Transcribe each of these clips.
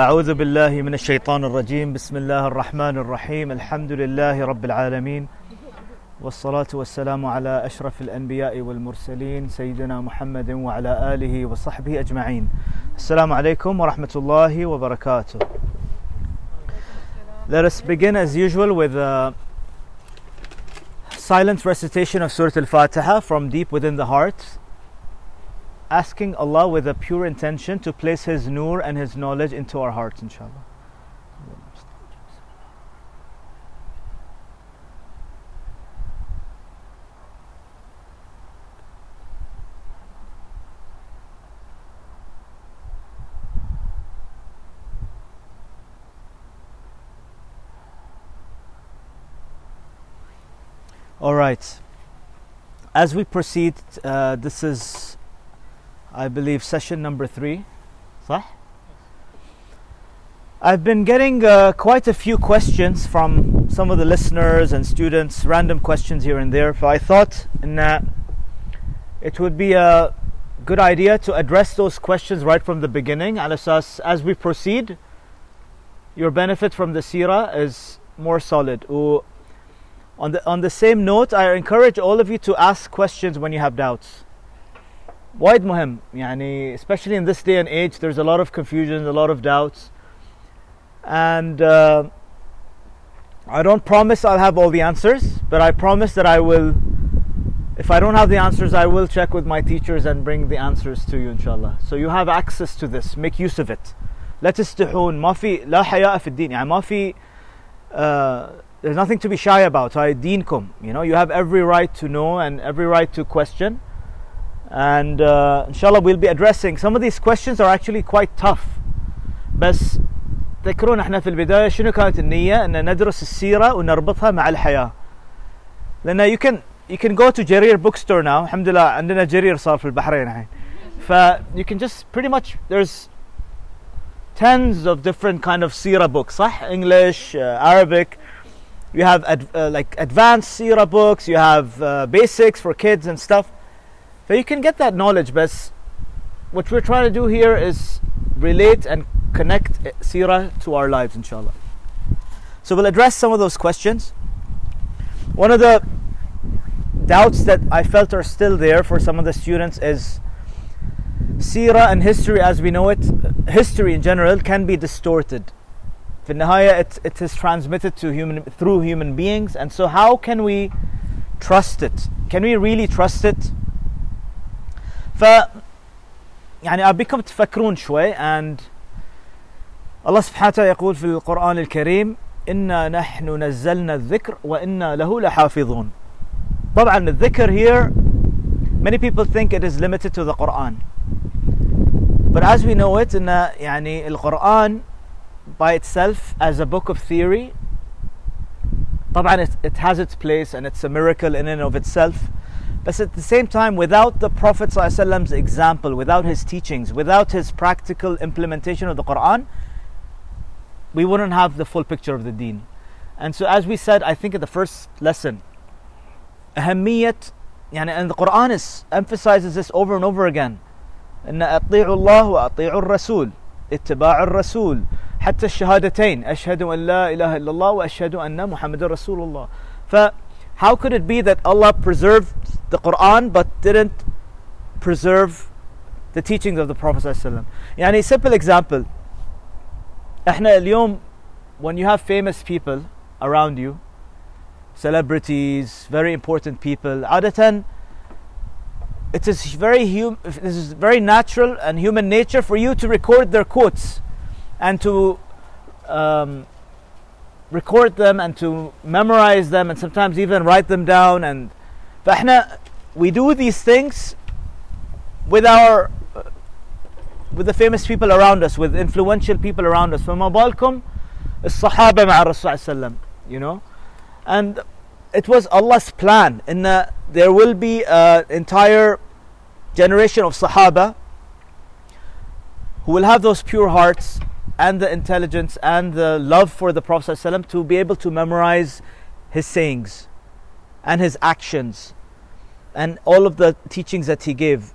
أعوذ بالله من الشيطان الرجيم. بسم الله الرحمن الرحيم. الحمد لله رب العالمين. والصلاة والسلام على أشرف الأنبياء والمرسلين سيدنا محمد وعلى آله وصحبه أجمعين. السلام عليكم ورحمة الله وبركاته. Let us begin as usual with a silent recitation of Surah Al-Fatiha from deep within the heart. Asking Allah with a pure intention to place His nur and His knowledge into our hearts inshallah All right. As we proceed, uh, this is, I believe, session number three. I've been getting uh, quite a few questions from some of the listeners and students, random questions here and there. So I thought that it would be a good idea to address those questions right from the beginning. As we proceed, your benefit from the seerah is more solid. On the, on the same note, I encourage all of you to ask questions when you have doubts. وايد مهم يعني especially in this day and age there's a lot of confusion a lot of doubts and uh, I don't promise I'll have all the answers but I promise that I will if I don't have the answers I will check with my teachers and bring the answers to you inshallah so you have access to this make use of it لا تستحون ما في لا حياء في الدين يعني ما في uh, there's nothing to be shy about. I deenkum. You know, you have every right to know and every right to question. And uh, inshallah, we'll be addressing some of these questions are actually quite tough. بس تذكرون احنا في البداية شنو كانت النية؟ ان ندرس السيرة ونربطها مع الحياة. لأن you can you can go to جرير bookstore now. الحمد لله عندنا جرير صار في البحرين الحين. ف you can just pretty much there's tens of different kind of sira books صح؟ English, uh, Arabic you have ad, uh, like advanced sira books, you have uh, basics for kids and stuff. So you can get that knowledge, but what we're trying to do here is relate and connect Sirah to our lives, inshallah. So we'll address some of those questions. One of the doubts that I felt are still there for some of the students is Sirah and history as we know it, history in general, can be distorted. In Nihaya, it, it is transmitted to human through human beings, and so how can we trust it? Can we really trust it? ف يعني أبيكم تفكرون شوي and الله سبحانه وتعالى يقول في القرآن الكريم إنا نحن نزلنا الذكر وإنا له لحافظون طبعا الذكر here many people think it is limited to the Quran but as we know it إن يعني القرآن by itself as a book of theory طبعا it, it has its place and it's a miracle in and of itself but at the same time without the Prophet ﷺ's example without his teachings without his practical implementation of the Quran we wouldn't have the full picture of the deen and so as we said I think in the first lesson أهمية يعني and the Quran is, emphasizes this over and over again أن أطيعوا الله وأطيعوا الرسول اتباع الرسول حتى الشهادتين أشهد أن لا إله إلا الله وأشهد أن محمد رسول الله ف how could it be that Allah preserved the Quran but didn't preserve the teachings of the Prophet ﷺ يعني simple example احنا اليوم when you have famous people around you celebrities very important people عادة it is very hum- it is very natural and human nature for you to record their quotes and to um, record them and to memorize them and sometimes even write them down and فاحنا we do these things with our with the famous people around us with influential people around us فما بالكم الصحابة مع الرسول صلى الله عليه وسلم you know and it was Allah's plan in the, there will be an entire generation of Sahaba who will have those pure hearts and the intelligence and the love for the Prophet ﷺ to be able to memorize his sayings and his actions and all of the teachings that he gave.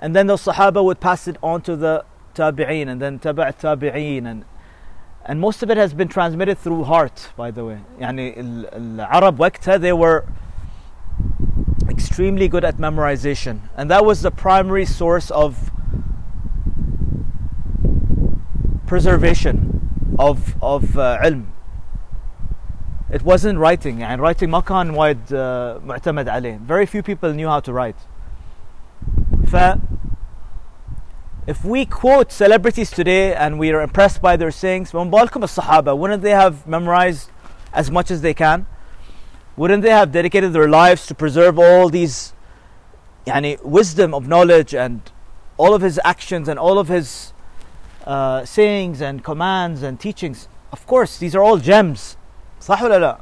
And then the Sahaba would pass it on to the Tabi'een and then Tabi' Tabi'een. And, and most of it has been transmitted through heart, by the way. Yani, Arab waqta, eh, they were extremely good at memorization. And that was the primary source of preservation of of uh, ilm it wasn't writing يعني writing ما كان وايد uh, معتمد عليه very few people knew how to write ف if we quote celebrities today and we are impressed by their sayings من بالكم الصحابة wouldn't they have memorized as much as they can wouldn't they have dedicated their lives to preserve all these يعني wisdom of knowledge and all of his actions and all of his uh, sayings and commands and teachings of course these are all gems صح ولا لا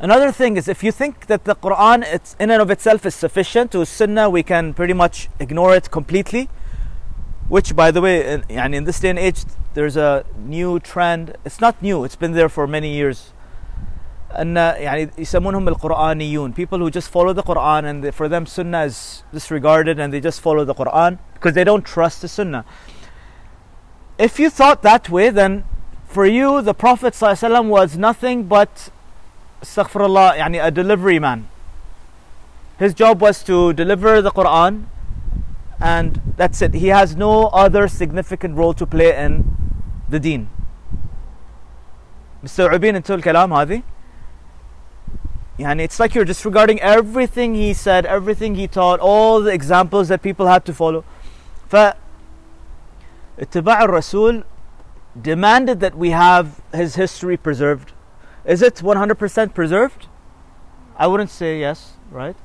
Another thing is if you think that the Quran it's in and of itself is sufficient to Sunnah we can pretty much ignore it completely which by the way in, يعني in this day and age there's a new trend it's not new it's been there for many years أن يعني يسمونهم القرآنيون people who just follow the Quran and they, for them Sunnah is disregarded and they just follow the Quran because they don't trust the Sunnah if you thought that way then for you the Prophet ﷺ was nothing but astaghfirullah يعني a delivery man his job was to deliver the Quran and that's it he has no other significant role to play in the deen مستوعبين انتوا الكلام هذه يعني it's like you're disregarding everything he said everything he taught all the examples that people had to follow ف Ittiba' al-Rasul demanded that we have his history preserved. Is it 100% preserved? I wouldn't say yes, right?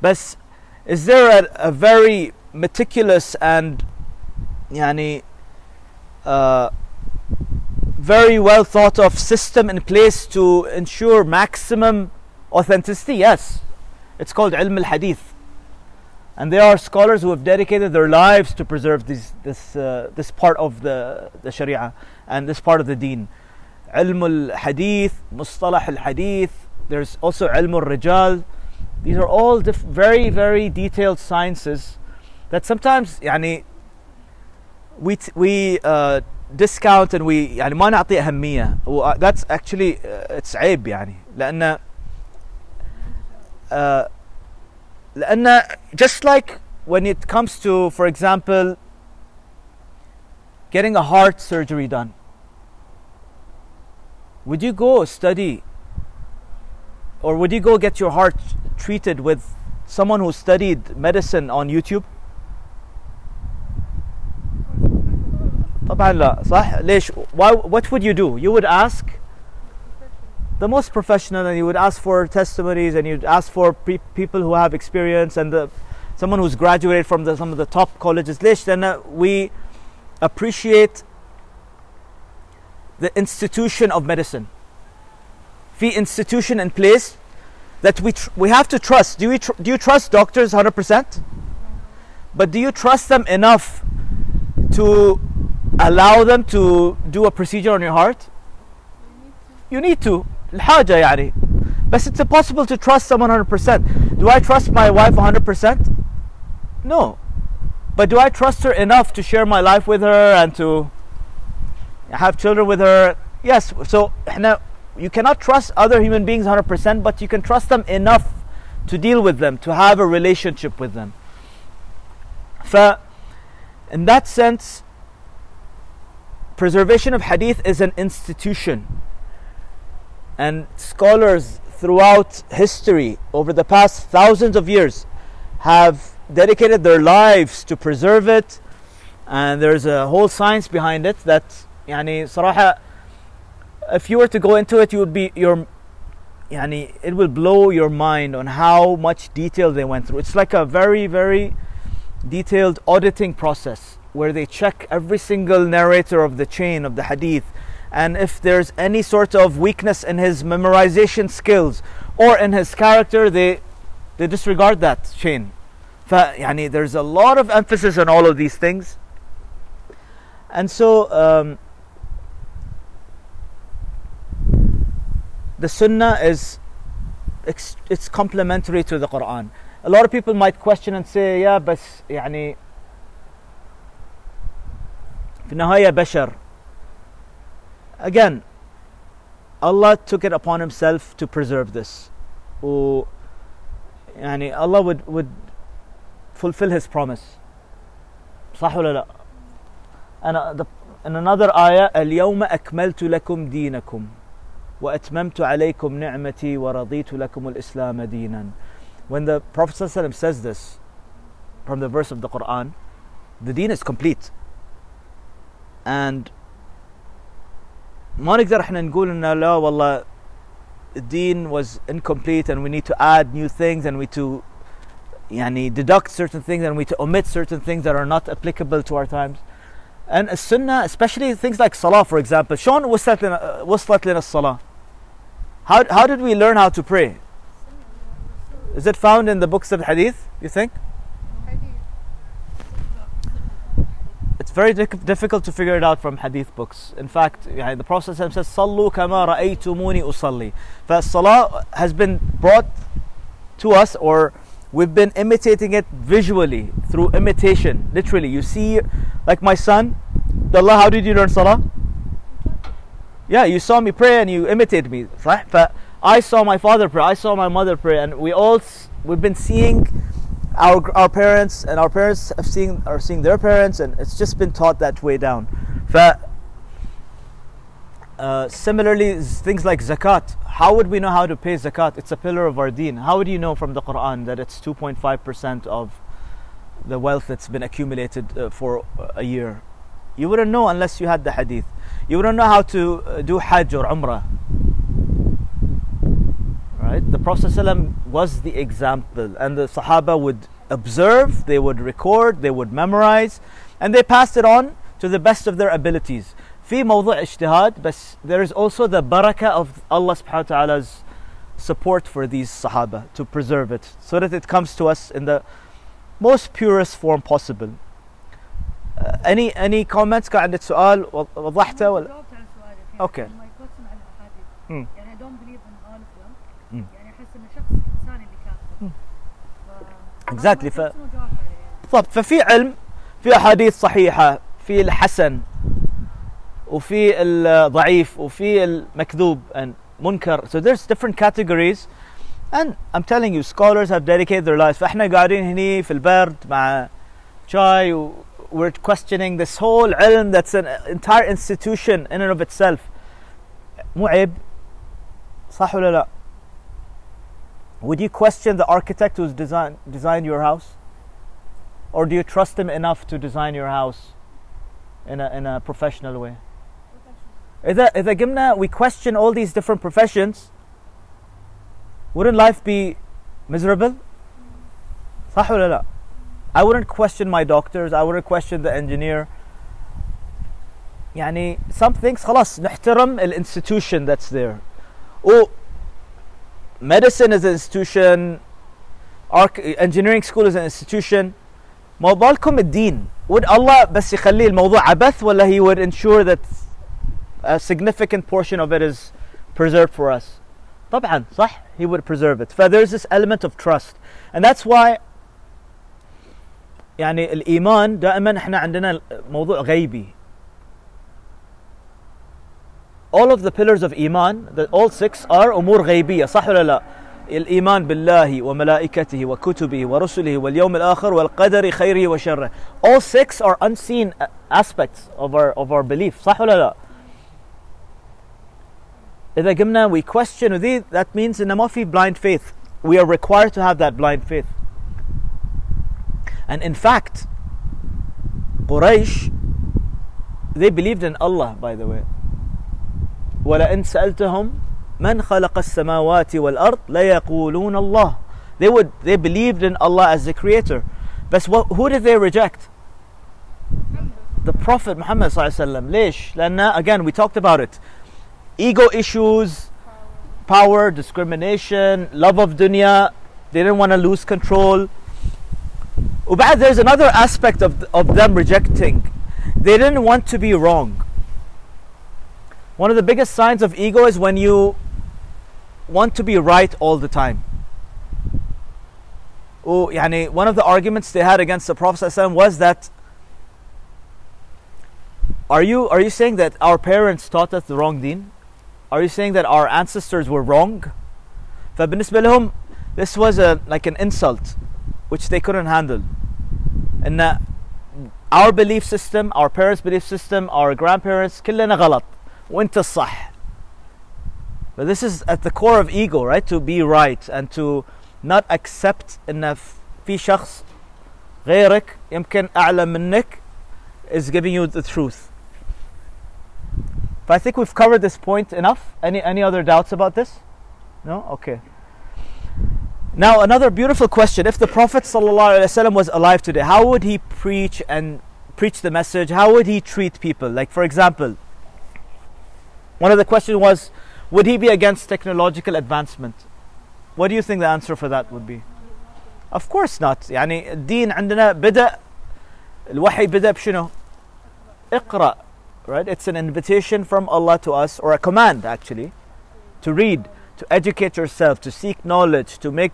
But is there a, a very meticulous and yani, uh, very well thought of system in place to ensure maximum authenticity? Yes. It's called ilm al-hadith. And there are scholars who have dedicated their lives to preserve this, this, uh, this part of the, the Sharia and this part of the deen. علم الحديث مصطلح الحديث there's also علم الرجال these are all diff- very very detailed sciences that sometimes يعني we t- we uh, discount and we يعني ما نعطي أهمية و that's actually uh, it's عيب يعني لأن uh, لأن just like when it comes to for example getting a heart surgery done would you go study or would you go get your heart treated with someone who studied medicine on YouTube طبعا لا صح ليش why what would you do you would ask the most professional and you would ask for testimonies and you'd ask for pe- people who have experience and the, someone who's graduated from the, some of the top colleges list then uh, we appreciate the institution of medicine. The institution in place that we tr- we have to trust. Do we tr- do you trust doctors 100% but do you trust them enough to allow them to do a procedure on your heart? You need to. الحاجة يعني بس it's impossible to trust someone 100% do I trust my wife 100% no but do I trust her enough to share my life with her and to have children with her yes so احنا you cannot trust other human beings 100% but you can trust them enough to deal with them to have a relationship with them ف in that sense preservation of hadith is an institution and scholars throughout history over the past thousands of years have dedicated their lives to preserve it and there's a whole science behind it that يعني صراحة if you were to go into it you would be your يعني it will blow your mind on how much detail they went through it's like a very very detailed auditing process where they check every single narrator of the chain of the hadith and if there's any sort of weakness in his memorization skills or in his character they they disregard that chain فيعني there's a lot of emphasis on all of these things and so um, the sunnah is it's complementary to the quran a lot of people might question and say yeah but يعني في النهاية بشر again Allah took it upon himself to preserve this و يعني Allah would would fulfill his promise صح ولا لا أنا the, in another ayah اليوم أكملت لكم دينكم وأتممت عليكم نعمتي ورضيت لكم الإسلام دينا when the Prophet ﷺ says this from the verse of the Quran the deen is complete and ما نقدر احنا نقول انه لا والله الدين was incomplete and we need to add new things and we to يعني deduct certain things and we to omit certain things that are not applicable to our times and a sunnah especially things like salah for example شلون وصلت لنا وصلت لنا الصلاة how, how did we learn how to pray is it found in the books of hadith you think it's very difficult to figure it out from hadith books. In fact, the Prophet says, "Sallu kama ra'aytumuni usalli." That salah has been brought to us, or we've been imitating it visually through imitation. Literally, you see, like my son, Allah, how did you learn salah? Yeah, you saw me pray and you imitate me. But I saw my father pray. I saw my mother pray, and we all we've been seeing our our parents and our parents have seen are seeing their parents and it's just been taught that way down. ف uh, similarly things like zakat. How would we know how to pay zakat? It's a pillar of our deen. How would you know from the quran that it's 2.5% of the wealth that's been accumulated uh, for a year? You wouldn't know unless you had the hadith. You wouldn't know how to uh, do hajj or umrah right? The Prophet ﷺ was the example, and the Sahaba would observe, they would record, they would memorize, and they passed it on to the best of their abilities. في موضوع اجتهاد but there is also the barakah of Allah subhanahu wa ta'ala's support for these Sahaba to preserve it so that it comes to us in the most purest form possible. Uh, any any comments كان عندك سؤال وضحته ولا؟ اوكي. Okay. Exactly ف... بالضبط ففي علم في احاديث صحيحه في الحسن وفي الضعيف وفي المكذوب and منكر so there's different categories and I'm telling you scholars have dedicated their lives فاحنا قاعدين هني في البرد مع شاي و we're questioning this whole علم that's an entire institution in and of itself مو عيب صح ولا لا would you question the architect who's design, designed your house? Or do you trust him enough to design your house in a, in a professional way? إذا إذا قمنا we question all these different professions wouldn't life be miserable؟ صح ولا لا؟ I wouldn't question my doctors, I wouldn't question the engineer. يعني some things خلاص نحترم institution that's there. Oh, medicine is an institution arch- engineering school is an institution ما بالكم الدين would Allah بس يخلي الموضوع عبث ولا he would ensure that a significant portion of it is preserved for us طبعا صح he would preserve it فthere's this element of trust and that's why يعني الإيمان دائما احنا عندنا موضوع غيبي all of the pillars of iman the, all six are امور غيبيه صح ولا لا الايمان بالله وملائكته وكتبه ورسله واليوم الاخر والقدر خيره وشره all six are unseen aspects of our of our belief صح ولا لا اذا قمنا we question ذي that means انه ما في blind faith we are required to have that blind faith and in fact Quraysh they believed in Allah by the way ولئن سألتهم من خلق السماوات والأرض ليقولون الله they would they believed in Allah as the creator but what, who did they reject the prophet Muhammad صلى الله عليه وسلم ليش لأن again we talked about it ego issues power discrimination love of dunya they didn't want to lose control وبعد there's another aspect of, of them rejecting they didn't want to be wrong one of the biggest signs of ego is when you want to be right all the time. Oh, يعني one of the arguments they had against the Prophet ﷺ was that are you are you saying that our parents taught us the wrong deen? Are you saying that our ancestors were wrong? فبالنسبة لهم this was a like an insult which they couldn't handle. And uh, our belief system, our parents' belief system, our grandparents كلنا غلط وانت الصح. But this is at the core of ego, right? To be right and to not accept ان في شخص غيرك يمكن أعلى منك is giving you the truth. But I think we've covered this point enough. Any any other doubts about this? No? Okay. Now another beautiful question. If the Prophet ﷺ was alive today, how would he preach and preach the message? How would he treat people? Like for example, one of the questions was, would he be against technological advancement? What do you think the answer for that would be? Of course not. يعني الدين عندنا بدأ الوحي بدأ بشنو؟ اقرأ right? It's an invitation from Allah to us, or a command actually, to read, to educate yourself, to seek knowledge, to make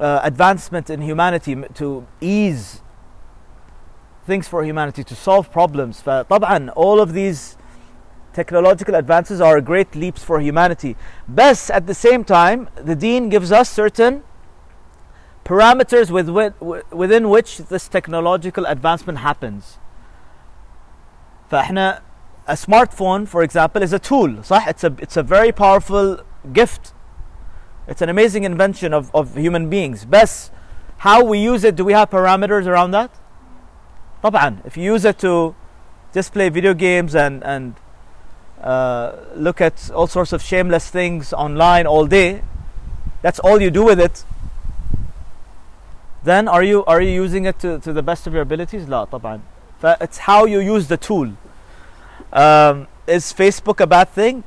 uh, advancement in humanity, to ease things for humanity, to solve problems. فطبعا all of these technological advances are great leaps for humanity. But at the same time, the deen gives us certain parameters within which this technological advancement happens. فاحنا a smartphone for example is a tool صح it's a it's a very powerful gift it's an amazing invention of, of human beings بس how we use it do we have parameters around that طبعا if you use it to just play video games and and uh, look at all sorts of shameless things online all day that's all you do with it then are you are you using it to, to the best of your abilities لا طبعا it's how you use the tool. Um, is Facebook a bad thing?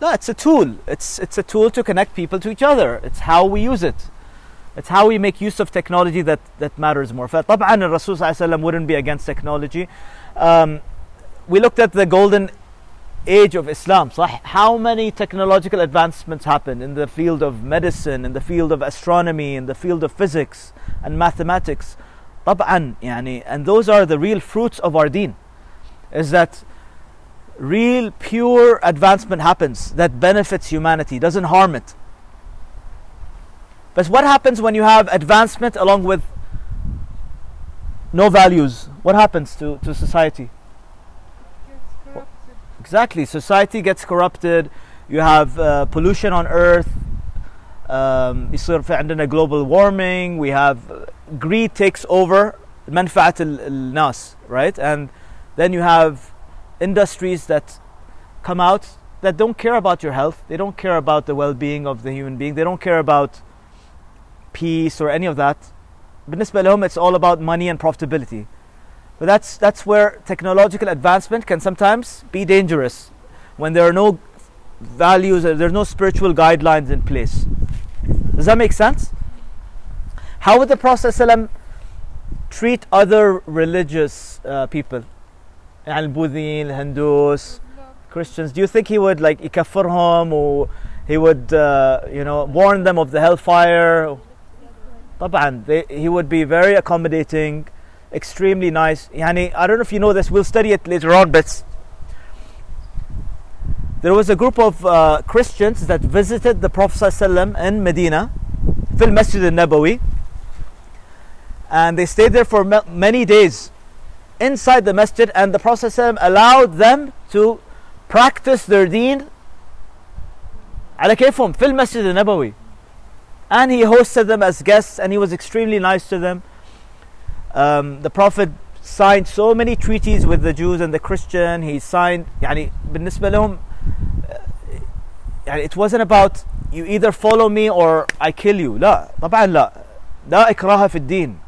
No, it's a tool. It's it's a tool to connect people to each other. It's how we use it. It's how we make use of technology that, that matters more. فطبعا الرسول صلى الله عليه وسلم wouldn't be against technology. Um, we looked at the golden age of Islam. صح? How many technological advancements happened in the field of medicine, in the field of astronomy, in the field of physics and mathematics? طبعا يعني and those are the real fruits of our deen is that real pure advancement happens that benefits humanity doesn't harm it but what happens when you have advancement along with no values what happens to, to society exactly society gets corrupted you have uh, pollution on earth um, يصير في عندنا global warming we have greed takes over منفعة الناس right and then you have industries that come out that don't care about your health they don't care about the well-being of the human being they don't care about peace or any of that بالنسبة لهم it's all about money and profitability but that's that's where technological advancement can sometimes be dangerous when there are no values there's no spiritual guidelines in place does that make sense how would the Prophet ﷺ treat other religious uh, people? يعني البوذيين الهندوس Christians do you think he would like يكفرهم or he would uh, you know warn them of the hellfire طبعا they, he would be very accommodating extremely nice يعني I don't know if you know this we'll study it later on but there was a group of uh, Christians that visited the Prophet ﷺ in Medina في المسجد النبوي and they stayed there for many days inside the masjid and the Prophet ﷺ allowed them to practice their deen على كيفهم في المسجد النبوي and he hosted them as guests and he was extremely nice to them um, the Prophet signed so many treaties with the Jews and the Christian he signed يعني بالنسبة لهم يعني it wasn't about you either follow me or I kill you لا طبعا لا لا إكراه في الدين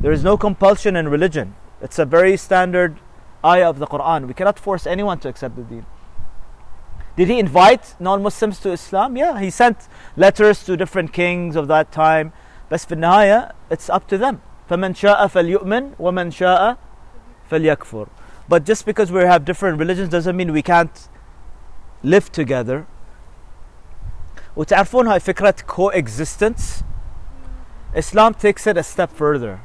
there is no compulsion in religion. It's a very standard ayah of the Quran. We cannot force anyone to accept the deen. Did he invite non-Muslims to Islam? Yeah, he sent letters to different kings of that time. بس في النهاية it's up to them. فمن شاء فليؤمن ومن شاء فليكفر. But just because we have different religions doesn't mean we can't live together. وتعرفون هاي فكرة coexistence Islam takes it a step further.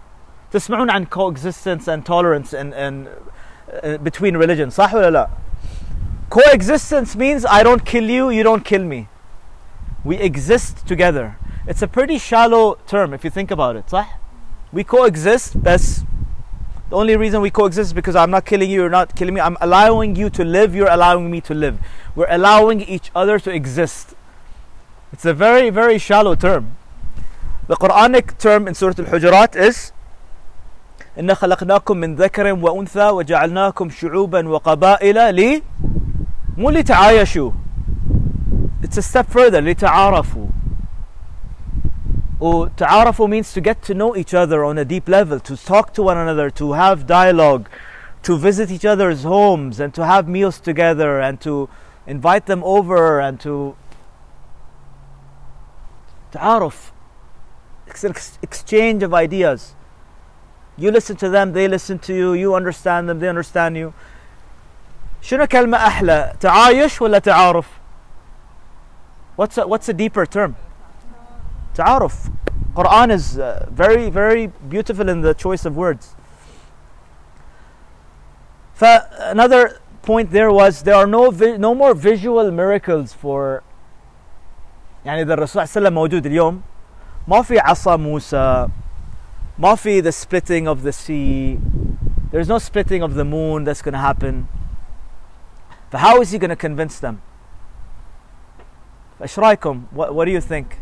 تسمعون عن coexistence and tolerance and, and uh, between religions صح ولا لا coexistence means I don't kill you you don't kill me we exist together it's a pretty shallow term if you think about it صح we coexist بس the only reason we coexist is because I'm not killing you, you're not killing me. I'm allowing you to live, you're allowing me to live. We're allowing each other to exist. It's a very, very shallow term. The Quranic term in Surah Al-Hujurat is إن خلقناكم من ذكر وأنثى وجعلناكم شعوبا وقبائل لي مو لتعايشوا It's a step further لتعارفوا or تعارفوا means to get to know each other on a deep level, to talk to one another, to have dialogue, to visit each other's homes and to have meals together and to invite them over and to تعارف it's an ex- exchange of ideas you listen to them they listen to you you understand them they understand you شنو كلمة أحلى تعايش ولا تعارف what's a, what's a deeper term تعارف Quran is uh, very very beautiful in the choice of words ف- another point there was there are no vi- no more visual miracles for يعني إذا الرسول صلى الله عليه وسلم موجود اليوم ما في عصا موسى ما في the splitting of the sea there's no splitting of the moon that's going to happen but how is he going to convince them ايش رايكم what, what do you think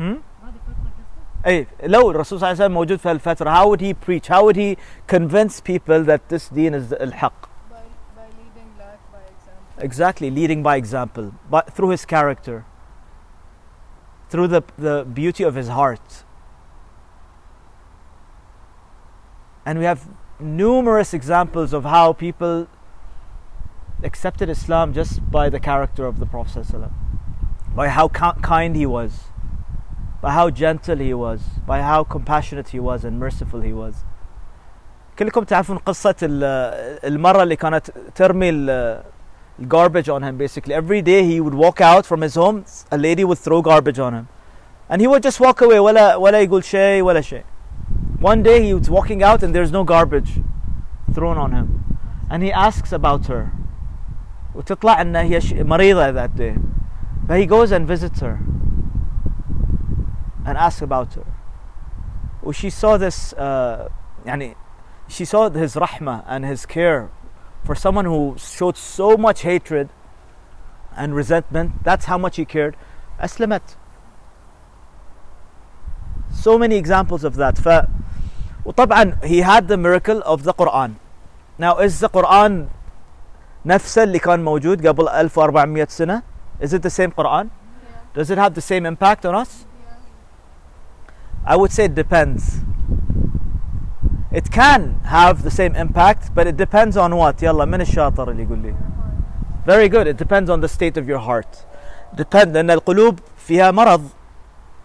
hmm? هذه فترة قصة اي لو الرسول صلى الله عليه وسلم موجود في الفترة how would he preach how would he convince people that this deen is الحق by, by leading life by example. exactly leading by example but through his character through the, the beauty of his heart and we have numerous examples of how people accepted islam just by the character of the prophet ﷺ, by how ki- kind he was by how gentle he was by how compassionate he was and merciful he was كلكم تعرفون قصة ال- المرة اللي كانت ترمي ال- garbage on him basically every day he would walk out from his home a lady would throw garbage on him and he would just walk away ولا ولا يقول شيء ولا شيء one day he was walking out and there's no garbage thrown on him and he asks about her وتطلع انها هي ش- مريضة that day but he goes and visits her and asks about her she saw this uh, يعني she saw his rahmah and his care for someone who showed so much hatred and resentment that's how much he cared أسلمت so many examples of that ف وطبعا he had the miracle of the Quran now is the Quran نفسه اللي كان موجود قبل 1400 سنة is it the same Quran Yeah, does it have the same impact on us yeah. I would say it depends. It can have the same impact, but it depends on what? يلا من الشاطر اللي يقول لي. Very good. It depends on the state of your heart. Depend لأن القلوب فيها مرض.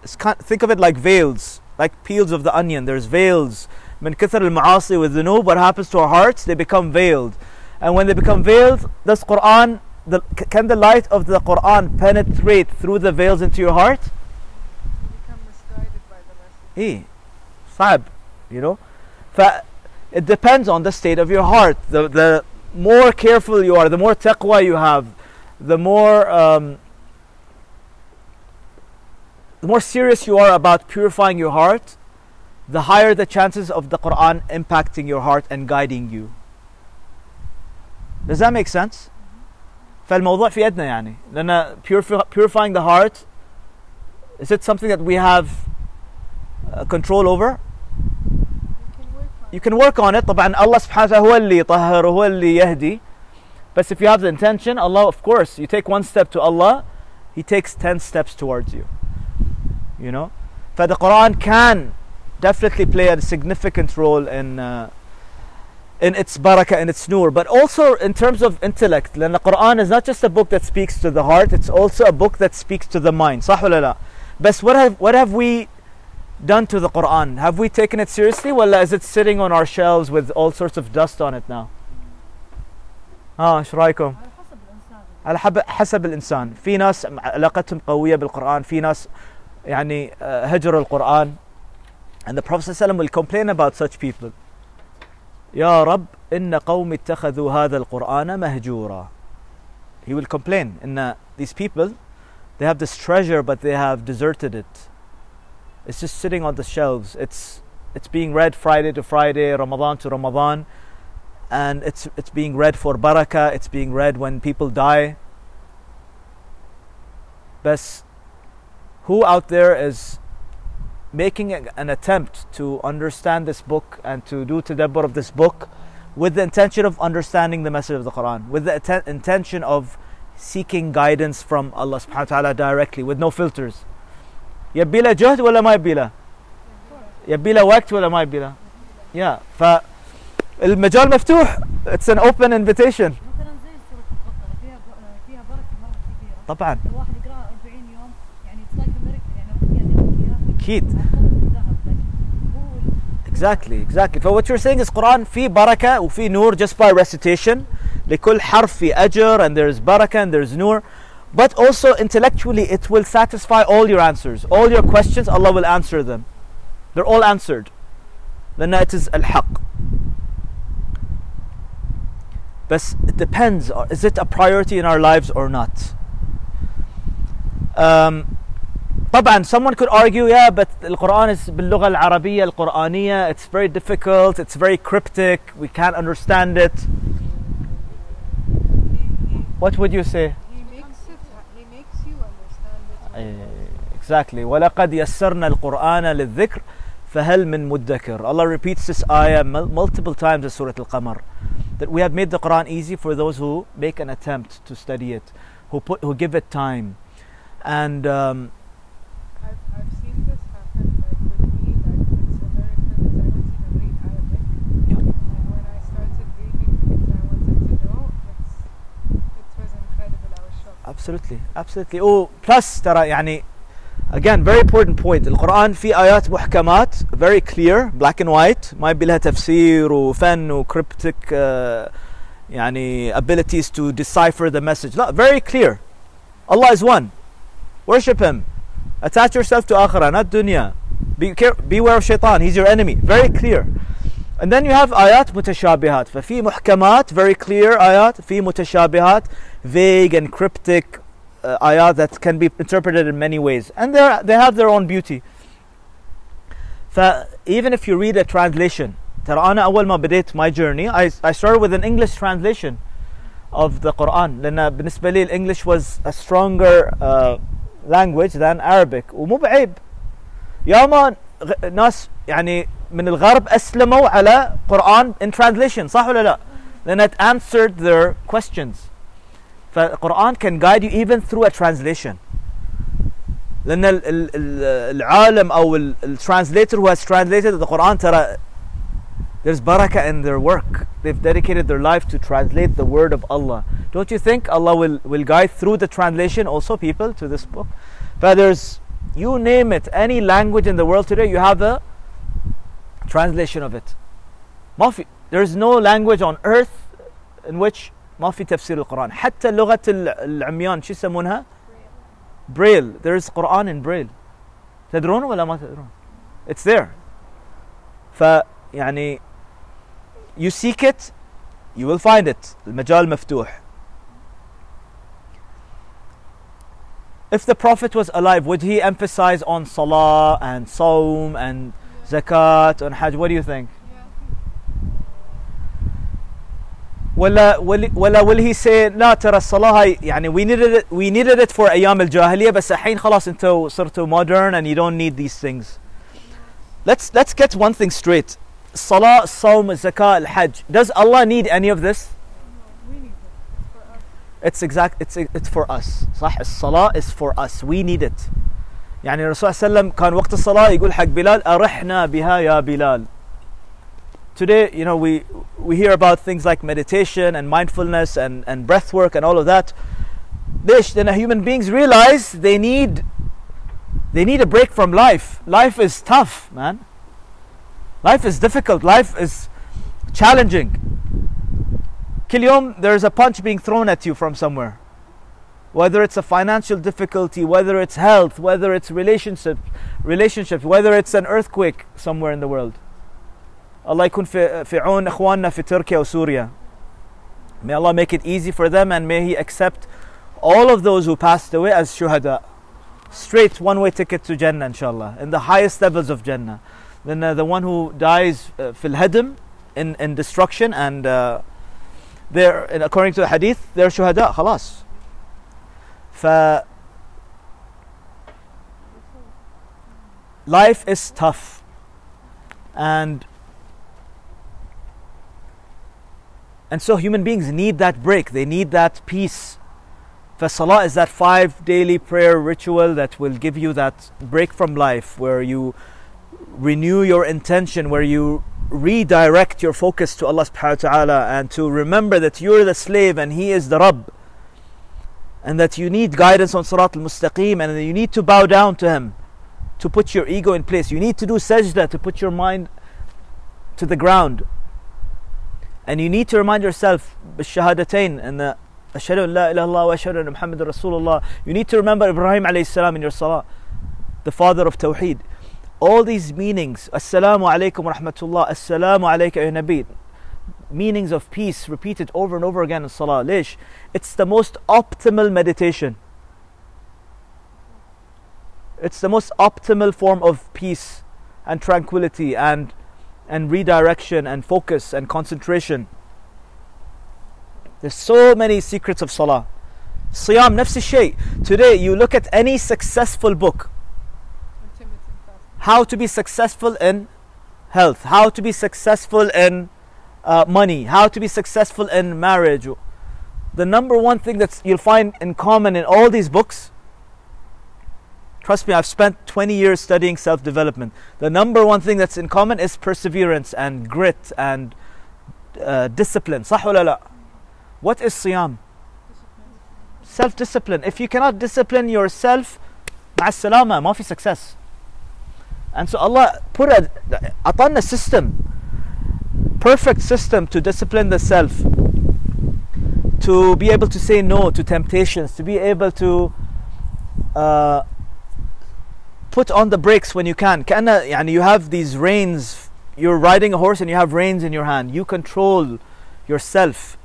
It's kind- Think of it like veils, like peels of the onion. There's veils. من كثر المعاصي والذنوب, what happens to our hearts? They become veiled. And when they become veiled, does Quran, the, c- can the light of the Quran penetrate through the veils into your heart? the message. ايه صعب you know ف it depends on the state of your heart the the more careful you are the more taqwa you have the more um, the more serious you are about purifying your heart the higher the chances of the Quran impacting your heart and guiding you does that make sense فالموضوع في يدنا يعني لأن purify, purifying the heart is it something that we have uh, control over You can work on you can work on it طبعا الله سبحانه وتعالى هو اللي يطهر وهو اللي يهدي But if you have the intention Allah of course you take one step to Allah He takes 10 steps towards you you know فthe Quran can definitely play a significant role in uh, in its barakah and its nur but also in terms of intellect لأن the Quran is not just a book that speaks to the heart it's also a book that speaks to the mind صح ولا لا بس what have, what have we done to the Quran? Have we taken it seriously? Well, is it sitting on our shelves with all sorts of dust on it now? اه ايش رايكم؟ على حسب الإنسان على حب حسب الانسان، في ناس علاقتهم قويه بالقران، في ناس يعني آه، هجروا القران. And the Prophet ﷺ will complain about such people. يا رب إن قوم اتخذوا هذا القرآن مهجورا He will complain إن these people they have this treasure but they have deserted it It's just sitting on the shelves. It's it's being read Friday to Friday Ramadan to Ramadan. And it's it's being read for barakah. It's being read when people die. Best who out there is making an attempt to understand this book and to do tadabbur of this book with the intention of understanding the message of the Quran, with the atten- intention of seeking guidance from Allah subhanahu wa ta'ala directly with no filters. يبي له جهد ولا ما يبي له؟ يبي له وقت ولا ما يبي له؟ يا ف المجال مفتوح. اتس ان اوبن انفيتيشن طبعا. الواحد يقراها 40 يوم يعني يعني أكيد. Exactly exactly. ف what you're saying is Quran فيه بركة وفي نور just by recitation لكل حرف في أجر and there is بركة and there is نور. But also intellectually it will satisfy all your answers. All your questions, Allah will answer them. They're all answered. لأن it is الحق. But it depends. Is it a priority in our lives or not? Um, طبعا someone could argue yeah but القرآن is باللغة العربية القرآنية it's very difficult it's very cryptic we can't understand it what would you say exactly ولقد يسرنا القرآن للذكر فهل من مدكر Allah repeats this ayah mul- multiple times in Surah Al-Qamar that we have made the Quran easy for those who make an attempt to study it who put who give it time and um, absolutely absolutely oh plus ترى يعني again very important point القرآن في آيات محكمات very clear black and white ما يبي لها تفسير وفن و cryptic uh, يعني abilities to decipher the message لا very clear Allah is one worship him attach yourself to akhirah not dunya be beware of shaitan he's your enemy very clear and then you have آيات متشابهات ففي محكمات very clear آيات في متشابهات vague and cryptic uh, ayat that can be interpreted in many ways and they they have their own beauty ف even if you read a translation ترى أنا أول ما بديت my journey I, I started with an English translation of the Quran لأن بالنسبة لي الإنجليش was a stronger uh, language than Arabic ومو بعيب ياما غ- ناس يعني من الغرب أسلموا على قرآن in translation صح ولا لا؟ لأن it answered their questions فالقرآن can guide you even through a translation لأن ال ال ال العالم أو ال ال translator who has translated the Quran ترى there's barakah in their work they've dedicated their life to translate the word of Allah don't you think Allah will, will guide through the translation also people to this book but there's you name it any language in the world today you have a translation of it ما في there's no language on earth in which ما في تفسير القرآن حتى لغة ال- العميان شو يسمونها بريل there's Quran in braille تدرون ولا ما تدرون it's there فيعني you seek it you will find it المجال مفتوح if the prophet was alive would he emphasize on salah and saum and zakat and hajj what do you think ولا will, ولا will he say لا ترى الصلاة يعني we needed it we needed it for أيام الجاهلية بس الحين خلاص أنتوا صرتوا modern and you don't need these things. Let's let's get one thing straight. Salah, Saum, Zakah, Hajj. Does Allah need any of this? It's exact. It's it's for us. صح الصلاة is for us. We need it. يعني الرسول صلى الله عليه وسلم كان وقت الصلاة يقول حق بلال أرحنا بها يا بلال today you know we we hear about things like meditation and mindfulness and and breath work and all of that. Then human beings realize they need they need a break from life. Life is tough man. Life is difficult. Life is challenging. Kilyom, there's a punch being thrown at you from somewhere. Whether it's a financial difficulty whether it's health whether it's relationship relationships whether it's an earthquake somewhere in the world. الله يكون في في عون اخواننا في تركيا وسوريا May Allah make it easy for them and may He accept all of those who passed away as shuhada. Straight one way ticket to Jannah, inshallah, in the highest levels of Jannah. Then uh, the one who dies uh, fil hadm, in, in destruction, and uh, they're, and according to the hadith, they're shuhada, khalas. ف life is tough and and so human beings need that break they need that peace salah is that five daily prayer ritual that will give you that break from life where you renew your intention where you redirect your focus to Allah subhanahu wa ta'ala and to remember that you're the slave and he is the Rabb and that you need guidance on Sirat al-Mustaqim and that you need to bow down to him to put your ego in place. You need to do sajda to put your mind to the ground. And you need to remind yourself, shahadatain and the ashhadu an la ilaha illallah wa ashhadu anna Muhammadur Rasulullah. You need to remember Ibrahim alayhi salam in your salah, the father of tawheed. All these meanings, assalamu alaykum wa rahmatullah, assalamu alayka ya nabi, meanings of peace repeated over and over again in salah. Lish, it's the most optimal meditation. It's the most optimal form of peace and tranquility and and redirection and focus and concentration. There's so many secrets of salah. Siyam, nafs shay. Today, you look at any successful book, how to be successful in health, how to be successful in uh, money, how to be successful in marriage. The number one thing that you'll find in common in all these books, Trust me, I've spent 20 years studying self development. The number one thing that's in common is perseverance and grit and uh, discipline. What is siyam? Self discipline. If you cannot discipline yourself, ma'as-salama, mafi success. And so Allah put a, upon a system, perfect system to discipline the self, to be able to say no to temptations, to be able to uh, put on the brakes when you can. كأن يعني you have these reins. You're riding a horse and you have reins in your hand. You control yourself.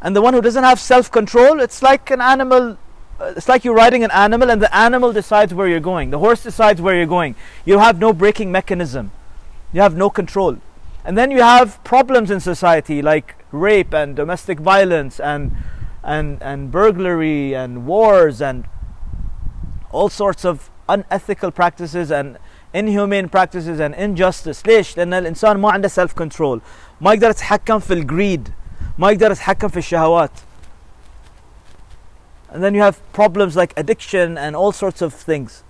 And the one who doesn't have self control, it's like an animal. uh, It's like you're riding an animal and the animal decides where you're going. The horse decides where you're going. You have no braking mechanism. You have no control. And then you have problems in society like rape and domestic violence and and and burglary and wars and all sorts of unethical practices and inhumane practices and injustice ليش؟ لأن الإنسان ما عنده self control ما يقدر يتحكم في الجريد ما يقدر يتحكم في الشهوات and then you have problems like addiction and all sorts of things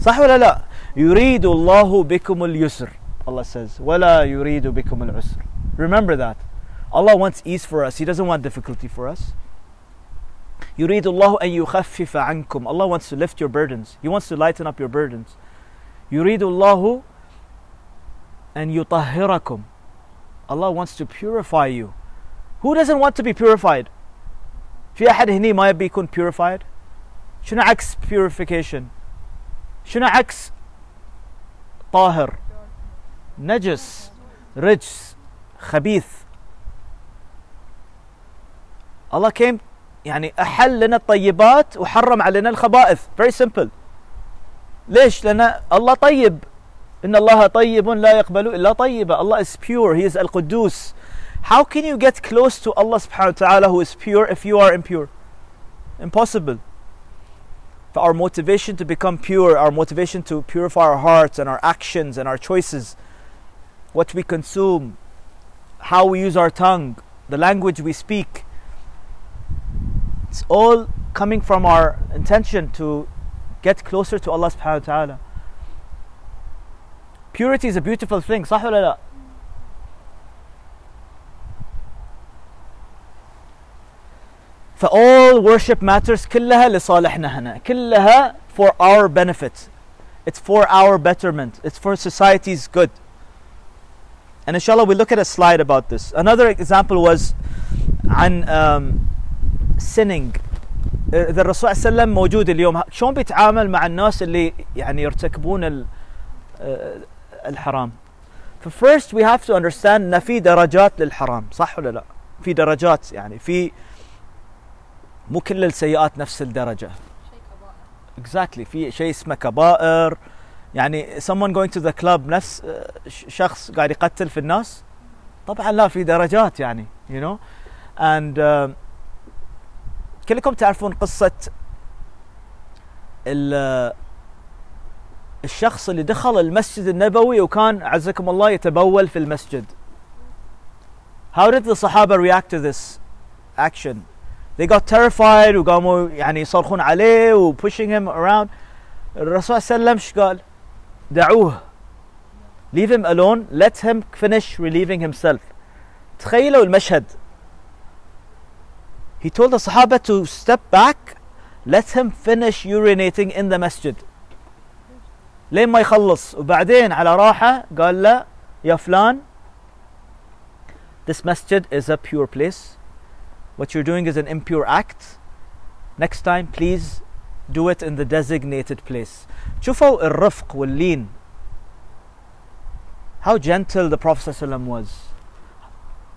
صح ولا لا؟ يريد الله بكم اليسر Allah says ولا يريد بكم العسر remember that Allah wants ease for us He doesn't want difficulty for us يريد الله أن يخفف عنكم Allah wants to lift your burdens He wants to lighten up your burdens يريد الله أن يطهركم Allah wants to purify you Who doesn't want to be purified في أحد هني ما يبي يكون purified شنو عكس purification شنو عكس طاهر نجس رجس خبيث Allah came يعني أحل لنا الطيبات وحرم علينا الخبائث very simple ليش لأن الله طيب إن الله طيب لا يقبل إلا طيبة Allah is pure He is القدوس How can you get close to Allah subhanahu wa ta'ala who is pure if you are impure? Impossible. Our motivation to become pure, our motivation to purify our hearts and our actions and our choices, what we consume, how we use our tongue, the language we speak, it's all coming from our intention to get closer to Allah subhanahu wa ta'ala. Purity is a beautiful thing, صح ولا لا? فall worship matters كلها لصالحنا هنا كلها for our benefit it's for our betterment it's for society's good and inshallah we look at a slide about this another example was عن um, sinning. اذا الرسول صلى الله عليه وسلم موجود اليوم. شلون بيتعامل مع الناس اللي يعني يرتكبون آه، الحرام؟ ففirst we have to understand إن في درجات للحرام صح ولا لا؟ في درجات يعني في مو كل السيئات نفس شيء كبائر exactly في شيء اسمه كبائر. يعني someone going to the club نفس ش- شخص قاعد يقتل في الناس؟ طبعا لا في درجات يعني you know and uh, كلكم تعرفون قصة ال- الشخص اللي دخل المسجد النبوي وكان عزكم الله يتبول في المسجد. How did the Sahaba react to this action? They got terrified وقاموا يعني يصرخون عليه و pushing him around. الرسول صلى الله عليه وسلم إيش قال؟ دعوه. Leave him alone. Let him finish relieving himself. تخيلوا المشهد. he told the Sahaba to step back let him finish urinating in the masjid لين ما يخلص وبعدين على راحة قال له يا فلان this masjid is a pure place what you're doing is an impure act next time please do it in the designated place شوفوا الرفق واللين how gentle the Prophet ﷺ was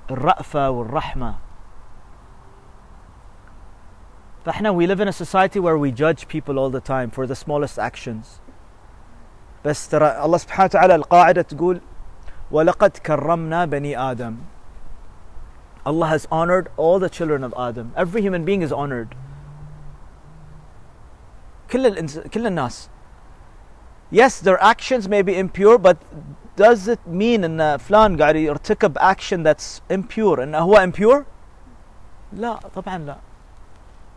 الرأفة والرحمة فاحنا we live in a society where we judge people all the time for the smallest actions بس ترى الله سبحانه وتعالى القاعدة تقول ولقد كرمنا بني آدم Allah has honored all the children of Adam every human being is honored كل الإنس... كل الناس yes their actions may be impure but does it mean ان فلان قاعد يرتكب action that's impure انه هو impure لا طبعا لا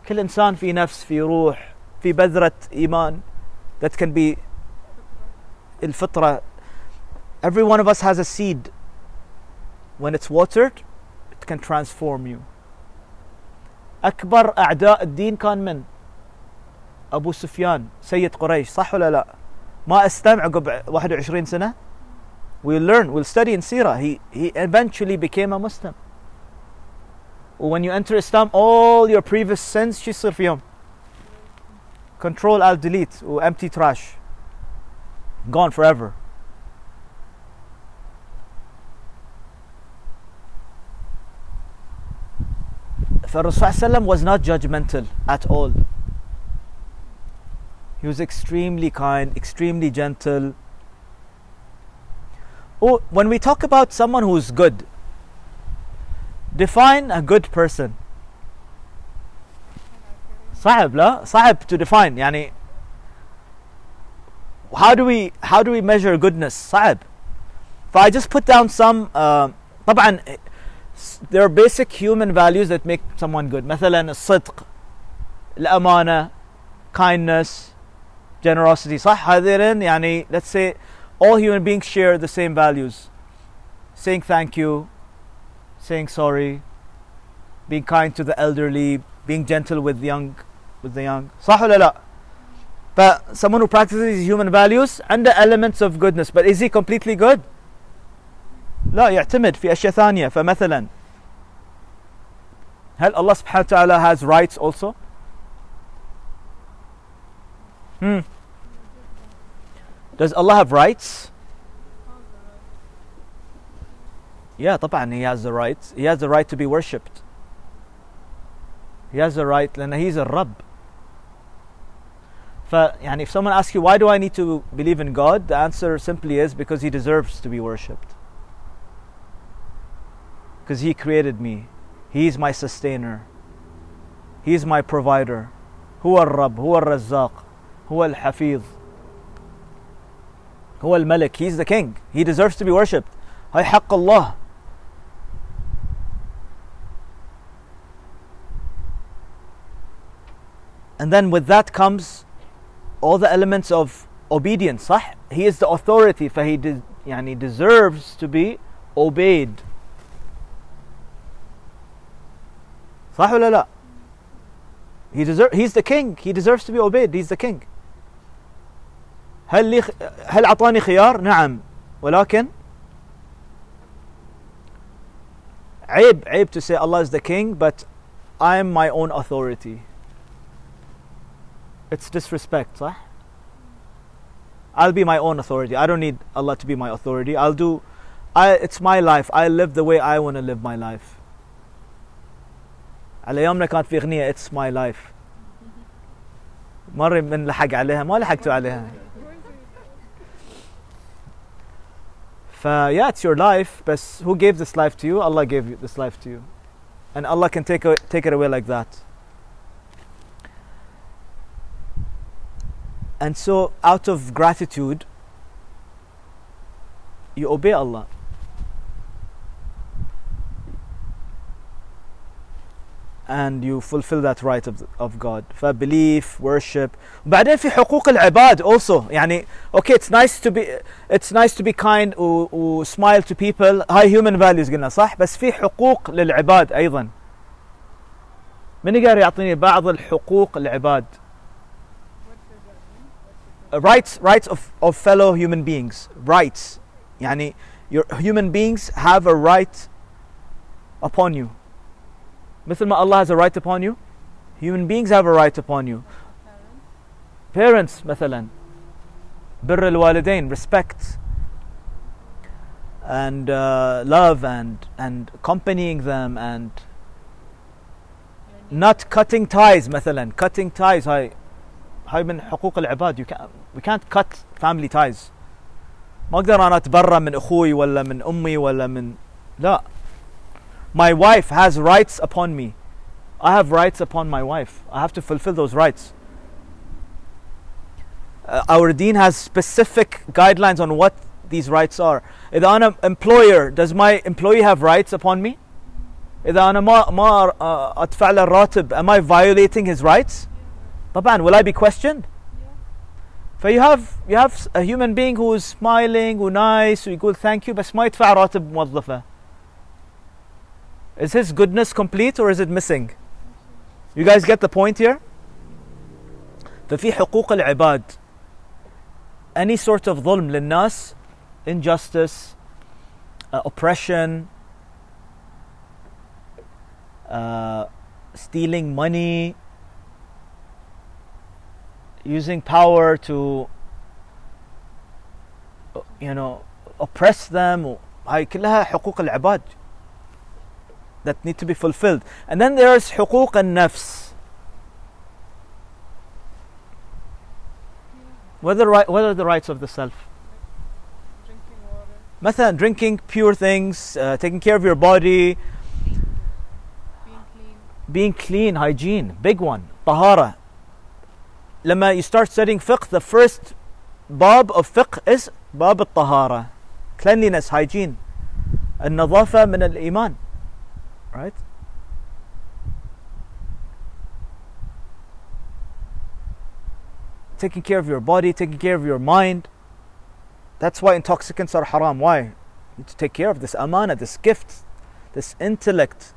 كل انسان في نفس في روح في بذرة ايمان that can be الفطرة every one of us has a seed when it's watered it can transform you أكبر أعداء الدين كان من أبو سفيان سيد قريش صح ولا لا ما أسلم عقب 21 سنة we'll learn we'll study in سيرة he, he eventually became a Muslim when you enter Islam all your previous sins شو يصير فيهم control alt delete و empty trash gone forever فالرسول صلى الله عليه وسلم was not judgmental at all he was extremely kind extremely gentle oh, when we talk about someone who's good define a good person صعب لا صعب to define يعني how do we how do we measure goodness صعب فI just put down some uh, طبعا there are basic human values that make someone good مثلا الصدق الأمانة kindness generosity صح هذين يعني let's say all human beings share the same values saying thank you saying sorry being kind to the elderly being gentle with young with the young صح ولا لا but someone who practices these human values عنده elements of goodness but is he completely good لا يعتمد في أشياء ثانية فمثلا هل الله سبحانه وتعالى has rights also hmm. does Allah have rights yeah طبعا he has the right he has the right to be worshipped he has the right لأن he's a الرب فيعني if someone asks you why do I need to believe in God the answer simply is because he deserves to be worshipped because he created me he is my sustainer he is my provider هو الرب هو الرزاق هو الحفيظ هو الملك he's the king he deserves to be worshipped هاي حق الله and then with that comes all the elements of obedience صح he is the authority فهي de- يعني deserves to be obeyed صح ولا لا he deserve he's the king he deserves to be obeyed he's the king هل لي خ- هل اعطاني خيار نعم ولكن عيب عيب to say Allah is the king but I am my own authority it's disrespect صح I'll be my own authority I don't need Allah to be my authority I'll do I, it's my life I live the way I want to live my life على يومنا كانت في اغنيه it's my life مر من لحق عليها ما لحقتوا عليها ف yeah it's your life but who gave this life to you Allah gave you this life to you and Allah can take, a, take it away like that and so out of gratitude you obey Allah and you fulfill that right of, of God فبelief worship بعدين في حقوق العباد also يعني okay it's nice to be it's nice to be kind و, و smile to people هاي human values قلنا صح بس في حقوق للعباد أيضا من يقدر يعطيني بعض الحقوق العباد rights the rights of, of fellow human beings rights يعني your human beings have a right upon you مثل ما Allah has a right upon you human beings have a right upon you parents? parents مثلا بر الوالدين respect and uh, love and and accompanying them and يعني not cutting ties مثلا cutting ties هاي هاي من حقوق العباد you can, we can't cut family ties ما اقدر انا اتبرى من اخوي ولا من امي ولا من لا my wife has rights upon me I have rights upon my wife I have to fulfill those rights uh, our deen has specific guidelines on what these rights are إذا أنا employer does my employee have rights upon me إذا أنا ما ما uh, أدفع له الراتب am I violating his rights طبعا will I be questioned Yeah. فيو هاف you have a human being who is smiling ونايس ويقول thank you بس ما يدفع راتب موظفه Is his goodness complete or is it missing? You guys get the point here? ففي حقوق العباد any sort of ظلم للناس injustice uh, oppression uh, stealing money using power to uh, you know oppress them هاي كلها حقوق العباد that need to be fulfilled and then there's حقوق النفس what are the, right, what are the rights of the self Drinking water. مثلا drinking pure things uh, taking care of your body Being clean. being clean hygiene big one طهارة لما you start studying fiqh the first bab of fiqh is باب الطهارة cleanliness hygiene النظافة من الإيمان right taking care of your body taking care of your mind that's why intoxicants are haram why you need to take care of this amana this gift this intellect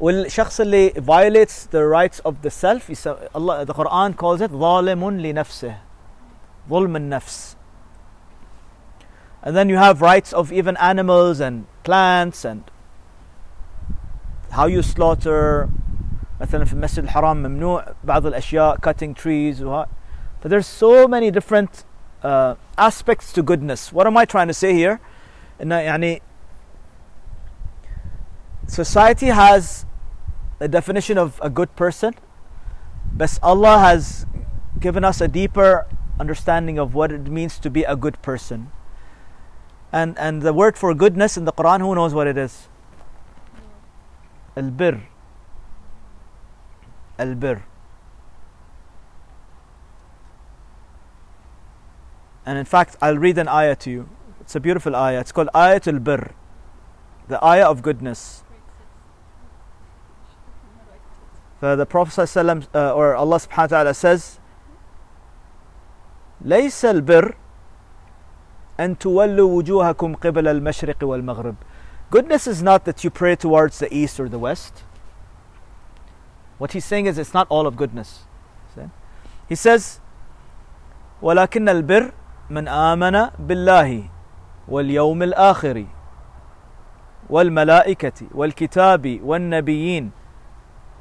والشخص اللي violates the rights of the self يس- Allah the Quran calls it ظالم لنفسه ظلم النفس and then you have rights of even animals and plants and how you slaughter مثلا في المسجد الحرام ممنوع بعض الاشياء cutting trees وها but there's so many different uh, aspects to goodness what am I trying to say here إنه يعني society has the definition of a good person. But Allah has given us a deeper understanding of what it means to be a good person. And, and the word for goodness in the Quran, who knows what it is? Al bir. Al bir. And in fact, I'll read an ayah to you. It's a beautiful ayah. It's called Ayatul Bir, the ayah of goodness. the Prophet ﷺ, uh, or Allah subhanahu wa ta'ala says, ليس البر أن تولوا وجوهكم قبل المشرق والمغرب. Goodness is not that you pray towards the east or the west. What he's saying is it's not all of goodness. See? He says, ولكن البر من آمن بالله واليوم الآخر والملائكة والكتاب والنبيين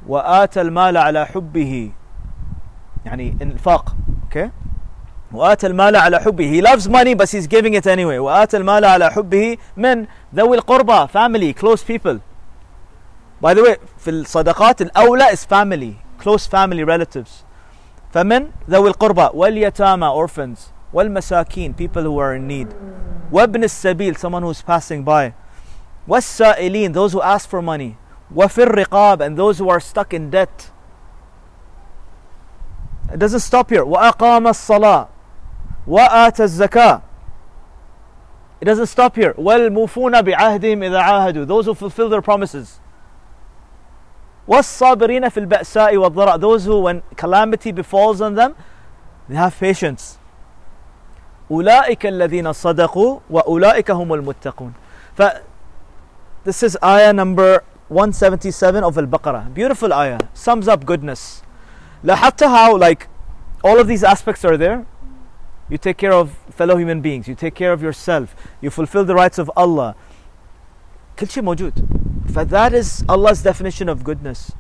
وآتى المال على حبه يعني انفاق okay وآتى المال على حبه he loves money but he's giving it anyway وآتى المال على حبه من ذوي القربى family close people by the way في الصدقات الأولى is family close family relatives فمن ذوي القربى واليتامى orphans والمساكين people who are in need وابن السبيل someone who's passing by والسائلين those who ask for money وفي الرقاب and those who are stuck in debt it doesn't stop here وأقام الصلاة وآتى الزكاة it doesn't stop here والموفون بعهدهم إذا عاهدوا those who fulfill their promises والصابرين في البأساء والضراء those who when calamity befalls on them they have patience أولئك الذين صدقوا وأولئك هم المتقون ف this is ayah number 177 of Al-Baqarah beautiful ayah sums up goodness لاحظت how like all of these aspects are there you take care of fellow human beings you take care of yourself you fulfill the rights of Allah كل شيء موجود that is Allah's definition of goodness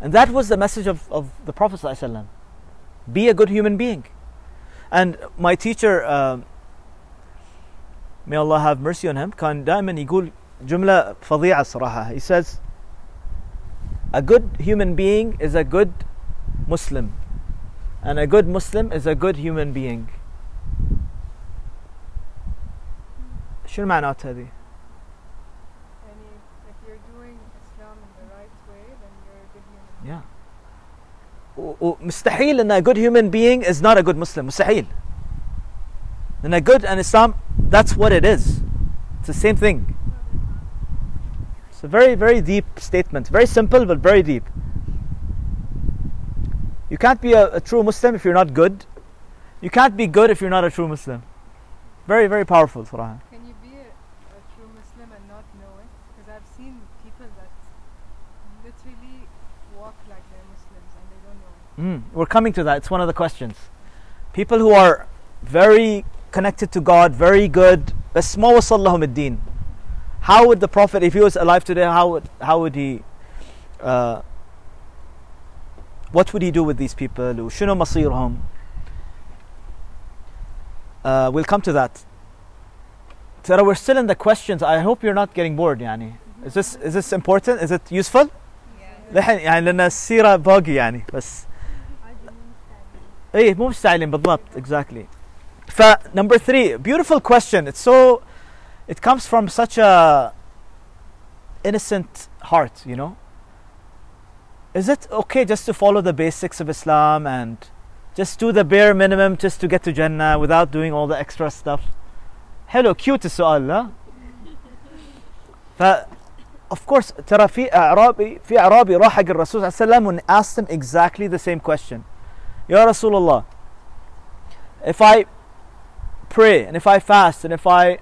and that was the message of, of the Prophet ﷺ. be a good human being and my teacher uh, may Allah have mercy on him كان دائما يقول جملة فظيعة صراحة he says a good human being is a good Muslim and a good Muslim is a good human being شنو معنات هذه؟ يعني. Yeah. ومستحيل ان a good human being is not a good Muslim مستحيل and a good and Islam that's what it is it's the same thing it's a very very deep statement very simple but very deep you can't be a, a true Muslim if you're not good you can't be good if you're not a true Muslim very very powerful صراحة Can you be a, a true Muslim and not know it? Because I've seen people that literally walk like they're Muslims and they don't know it. Mm, we're coming to that. It's one of the questions. People who are very connected to God, very good, بس ما وصل لهم الدين. How would the Prophet, if he was alive today, how would how would he? Uh, what would he do with these people? وشنو مصيرهم? Uh, we'll come to that. ترى we're still in the questions. I hope you're not getting bored. يعني. Is this is this important? Is it useful? لحين يعني لان السيره باقي يعني بس ايه مو مستعجلين بالضبط exactly ف number three beautiful question it's so it comes from such a innocent heart you know is it okay just to follow the basics of Islam and just do the bare minimum just to get to Jannah without doing all the extra stuff حلو cute السؤال لا ف of course ترى في اعرابي في اعرابي راح حق الرسول صلى الله عليه وسلم and asked him exactly the same question يا رسول الله if I pray and if I fast and if I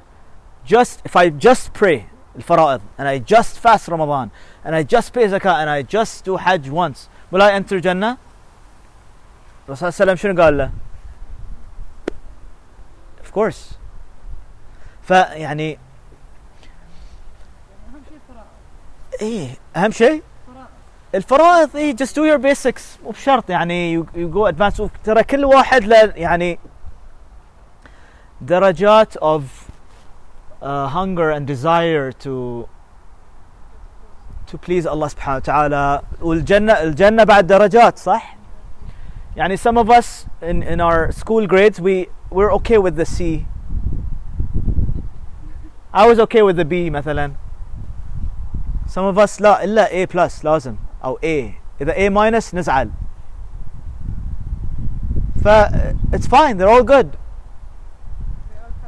just if I just pray الفرائض and I just fast Ramadan and I just pay zakah and I just do hajj once will I enter Jannah الرسول صلى الله عليه وسلم شنو قال له of course فيعني إيه اهم شيء فرائض الفرائض اي just do your basics مو بشرط يعني you, go advance ترى كل واحد له يعني درجات of uh, hunger and desire to to please Allah سبحانه وتعالى والجنة الجنة بعد درجات صح؟ يعني some of us in, in our school grades we we're okay with the C I was okay with the B مثلا some of us لا الا A plus لازم او A اذا A minus نزعل ف it's fine they're all good They all come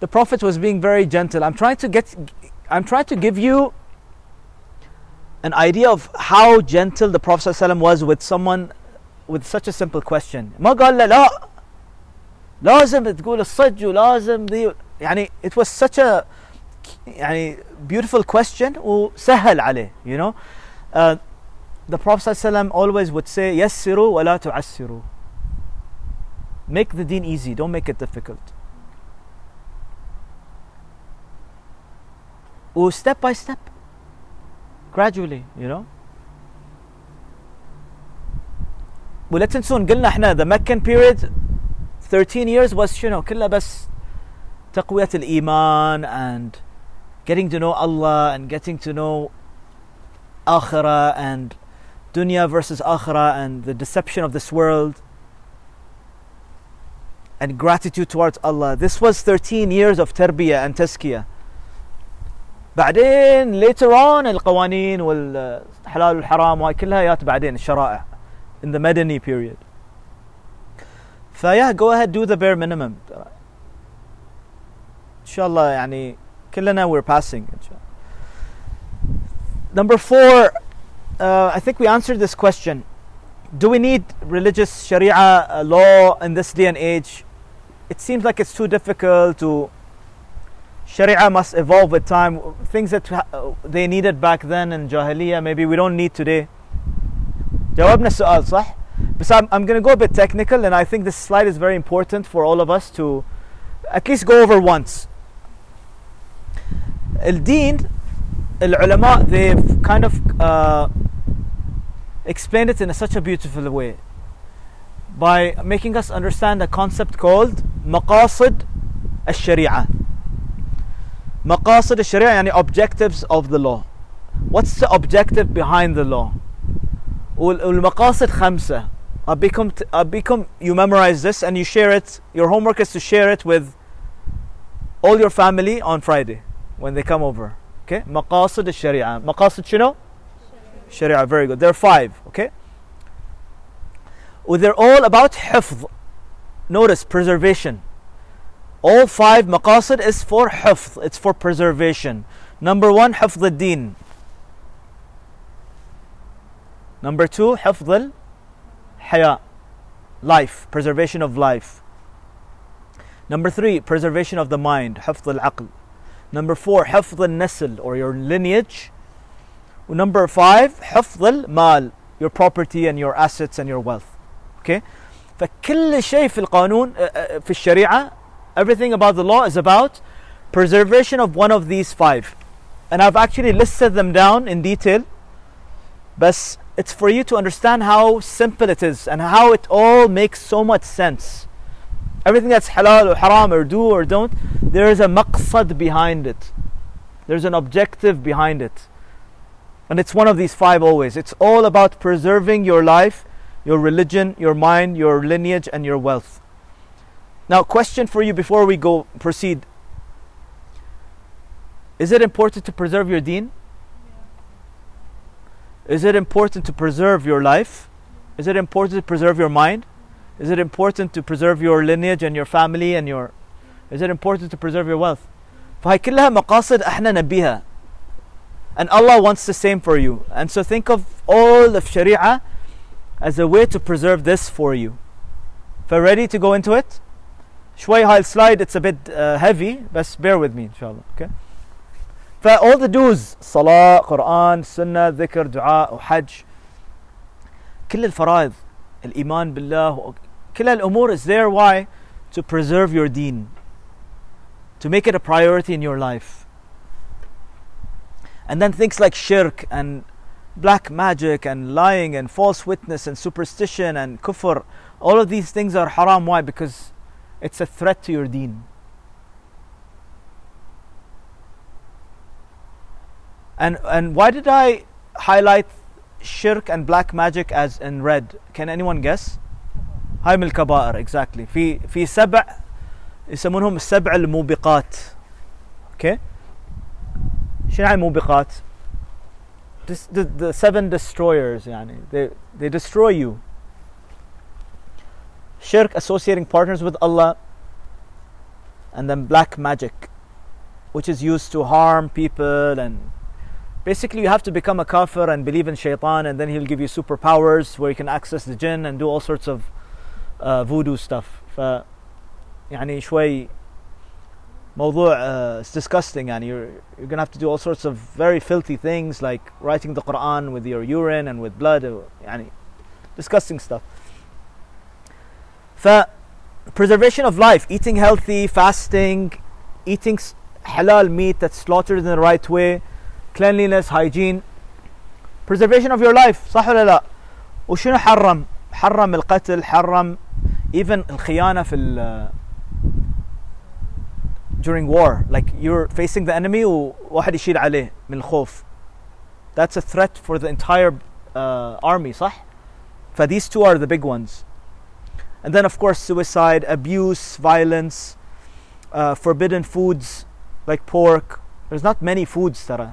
the prophet was being very gentle i'm trying to get i'm trying to give you an idea of how gentle the prophet ﷺ was with someone with such a simple question ما قال له لا لازم تقول الصج ولازم ذي يعني it was such a يعني beautiful question وسهل عليه you know uh, the Prophet ﷺ always would say يسروا ولا تعسروا make the deen easy don't make it difficult و step by step gradually you know ولا تنسون قلنا احنا the Meccan period 13 years was شنو كلها بس تقوية الإيمان and getting to know Allah and getting to know akhirah and dunya versus akhirah and the deception of this world and gratitude towards Allah. This was 13 years of tarbiyah and tazkiyah. بعدين later on القوانين والحلال والحرام وهاي كلها جات بعدين الشرائع in the Madani period. فيا go ahead do the bare minimum. ان شاء الله يعني كلنا we're passing ان شاء الله. Number four, uh, I think we answered this question. Do we need religious Sharia uh, law in this day and age? It seems like it's too difficult to. Sharia must evolve with time. Things that uh, they needed back then in Jahiliyyah, maybe we don't need today. جاوبنا السؤال صح؟ But I'm, I'm going to go a bit technical, and I think this slide is very important for all of us to at least go over once. الدين العلماء they've kind of uh, explained it in a, such a beautiful way by making us understand a concept called مقاصد الشريعة مقاصد الشريعة يعني objectives of the law what's the objective behind the law وال- والمقاصد خمسة I become, t- I become you memorize this and you share it your homework is to share it with all your family on Friday when they come over okay مقاصد الشريعة مقاصد شنو Sharia very good there are five okay well, they're all about حفظ notice preservation all five مقاصد is for حفظ it's for preservation number one حفظ الدين number two حفظ الحياة life preservation of life number three preservation of the mind حفظ العقل number four حفظ النسل or your lineage number five حفظ المال your property and your assets and your wealth okay فكل شيء في القانون uh, uh, في الشريعة everything about the law is about preservation of one of these five. And I've actually listed them down in detail. But it's for you to understand how simple it is and how it all makes so much sense. Everything that's halal or haram or do or don't there is a maqsad behind it. There's an objective behind it. And it's one of these five always. It's all about preserving your life, your religion, your mind, your lineage, and your wealth. Now, question for you before we go proceed. Is it important to preserve your deen? Is it important to preserve your life? Is it important to preserve your mind? Is it important to preserve your lineage and your family and your Is it important to preserve your wealth? فهي كلها مقاصد احنا نبيها and Allah wants the same for you. And so think of all of Sharia as a way to preserve this for you. If you're ready to go into it, شوي هاي slide it's a bit uh, heavy but bear with me inshallah okay ف all the do's صلاة قرآن سنة ذكر دعاء وحج كل الفرائض الإيمان بالله كل الأمور is there why to preserve your deen to make it a priority in your life and then things like shirk and black magic and lying and false witness and superstition and kufr, all of these things are haram. Why? Because it's a threat to your deen. And and why did I highlight shirk and black magic as in red? Can anyone guess? هاي من الكبائر exactly في في سبع يسمونهم السبع الموبقات. Okay? شنو يعني موبقات؟ Dis- the, the seven destroyers يعني they, they destroy you shirk associating partners with Allah and then black magic which is used to harm people and basically you have to become a kafir and believe in shaitan and then he'll give you superpowers where you can access the jinn and do all sorts of uh, voodoo stuff ف يعني شوي موضوع uh, it's disgusting يعني you're, you're gonna have to do all sorts of very filthy things like writing the Quran with your urine and with blood uh, يعني disgusting stuff ف preservation of life eating healthy fasting eating s- halal meat that's slaughtered in the right way cleanliness hygiene preservation of your life صح ولا لا وشنو حرم حرم القتل حرم even الخيانة في ال during war like you're facing the enemy وواحد يشيل عليه من الخوف that's a threat for the entire uh, army صح ف these two are the big ones and then of course suicide abuse violence uh, forbidden foods like pork there's not many foods ترى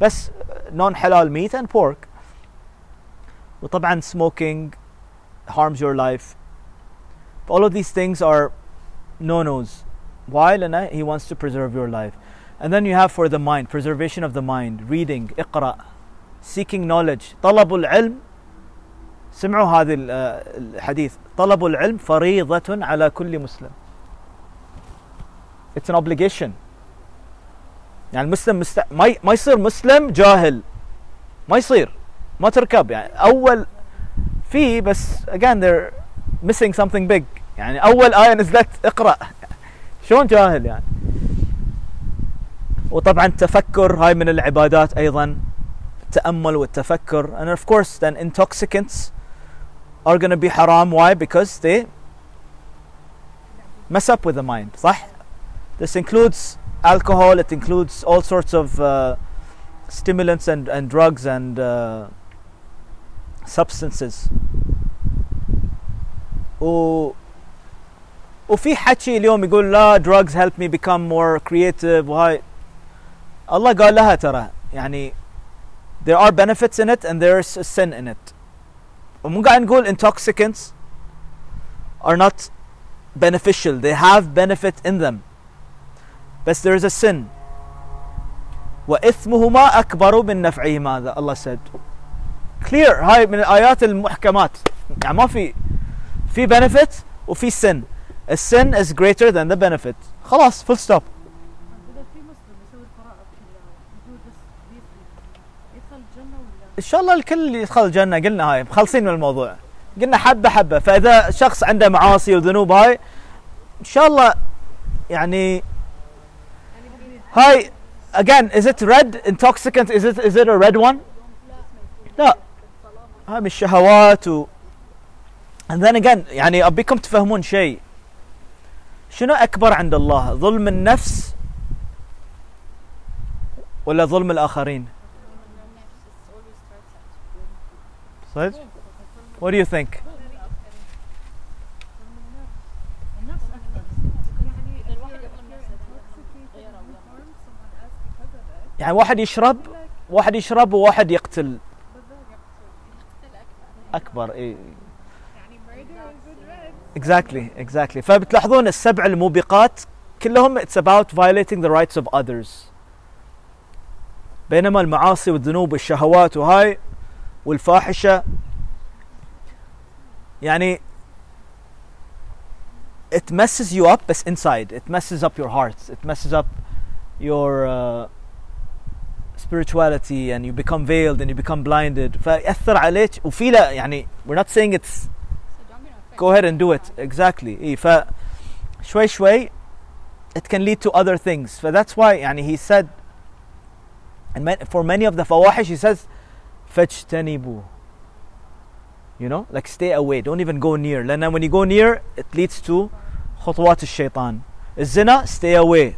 بس non halal meat and pork وطبعا smoking harms your life all of these things are no-nos why لأن he wants to preserve your life and then you have for the mind preservation of the mind reading اقرأ seeking knowledge طلب العلم سمعوا آه، الحديث. طلب العلم فريضة على كل مسلم. It's an obligation. يعني المسلم مست... ما ي... ما يصير مسلم جاهل. ما يصير. ما تركب. يعني أول في بس again they're missing something big. يعني أول آية نزلت اقرأ. شلون جاهل يعني؟ وطبعا التفكر هاي من العبادات أيضا. التامل والتفكر. And of course then intoxicants. are going to be haram why because they mess up with the mind صح this includes alcohol it includes all sorts of uh, stimulants and, and drugs and uh, substances و وفي حكي اليوم يقول لا drugs help me become more creative وهاي الله قال لها ترى يعني there are benefits in it and there's a sin in it ومو قاعد نقول intoxicants are not beneficial they have benefit in them بس there is a sin وإثمهما أكبر من نفعهما هذا الله said clear هاي من الآيات المحكمات يعني ما في في benefit وفي sin السن is greater than the benefit خلاص full stop إن شاء الله الكل يدخل الجنة. قلنا هاي مخلصين من الموضوع. قلنا حبة حبة. فإذا شخص عنده معاصي وذنوب هاي إن شاء الله يعني هاي again is it red intoxicant? Is it is it a red one? لا. هاي من الشهوات و and then again يعني أبيكم تفهمون شيء. شنو أكبر عند الله؟ ظلم النفس ولا ظلم الآخرين صدق what do you think النفس أكثر يعني إذا if الواحد you're, يظلم if you're نفسه إذا intoxicated غيره and you ولا harm someone else because of it, يعني واحد يشرب واحد يشرب وواحد يقتل. أكبر إي. Exactly exactly. فبتلاحظون السبع الموبقات كلهم it's about violating the rights of others. بينما المعاصي والذنوب والشهوات وهاي والفاحشة يعني it messes you up بس inside it messes up your heart it messes up your uh, spirituality and you become veiled and you become blinded فيأثر عليك وفي لا يعني we're not saying it's go ahead and do it exactly إيه ف شوي شوي it can lead to other things ف that's why يعني he said and for many of the فواحش he says فاجتنبوا you know like stay away don't even go near لأن when you go near it leads to خطوات الشيطان الزنا stay away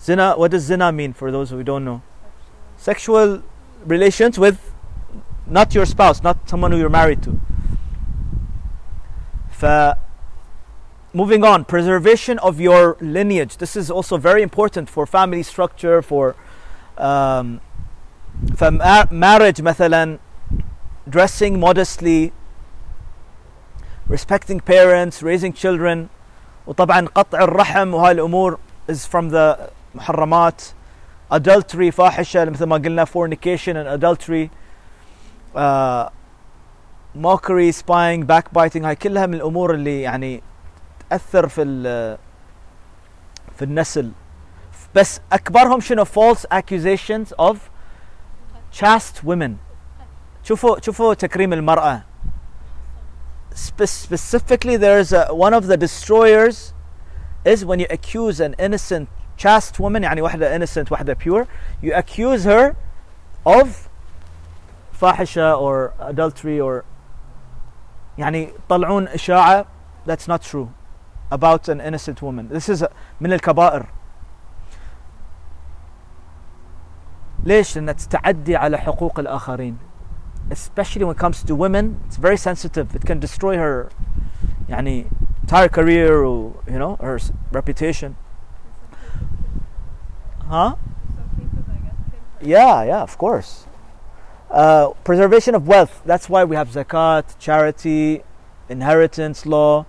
zina what does zina mean for those who don't know sexual relations with not your spouse not someone who you're married to ف moving on preservation of your lineage this is also very important for family structure for um, فما- marriage مثلا dressing modestly respecting parents raising children وطبعا قطع الرحم وهاي الامور is from the محرمات adultery فاحشه مثل ما قلنا fornication and adultery uh, mockery spying backbiting هاي كلها من الامور اللي يعني تاثر في ال في النسل بس اكبرهم شنو false accusations of chaste women شوفوا شوفوا تكريم المرأة Spe- specifically there's a, one of the destroyers is when you accuse an innocent chaste woman يعني واحدة innocent واحدة pure you accuse her of فاحشة or adultery or يعني طلعون إشاعة that's not true about an innocent woman this is من الكبائر ليش؟ لأنها تتعدي على حقوق الآخرين especially when it comes to women it's very sensitive it can destroy her يعني entire career or you know her s- reputation huh Some cases, I guess, kill her. yeah yeah of course uh, preservation of wealth that's why we have zakat charity inheritance law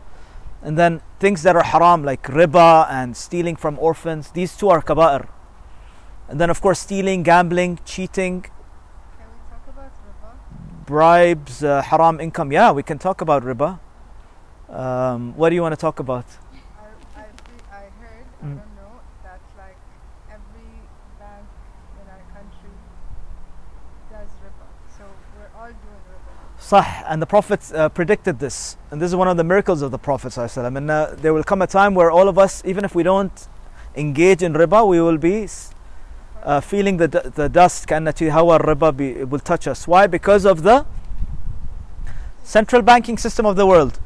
and then things that are haram like riba and stealing from orphans these two are kaba'ir and then of course stealing gambling cheating Can we talk about riba? bribes, uh, haram income. Yeah, we can talk about riba. Um, what do you want to talk about? I, I, I heard, I Mm. don't know, that like every bank in our country does riba. So we're all doing riba. Sah, and the Prophet uh, predicted this. And this is one of the miracles of the Prophet. And uh, there will come a time where all of us, even if we don't engage in riba, we will be uh, feeling the, d- the dust, كأنتي هوا الربا be, it will touch us. Why? Because of the central banking system of the world.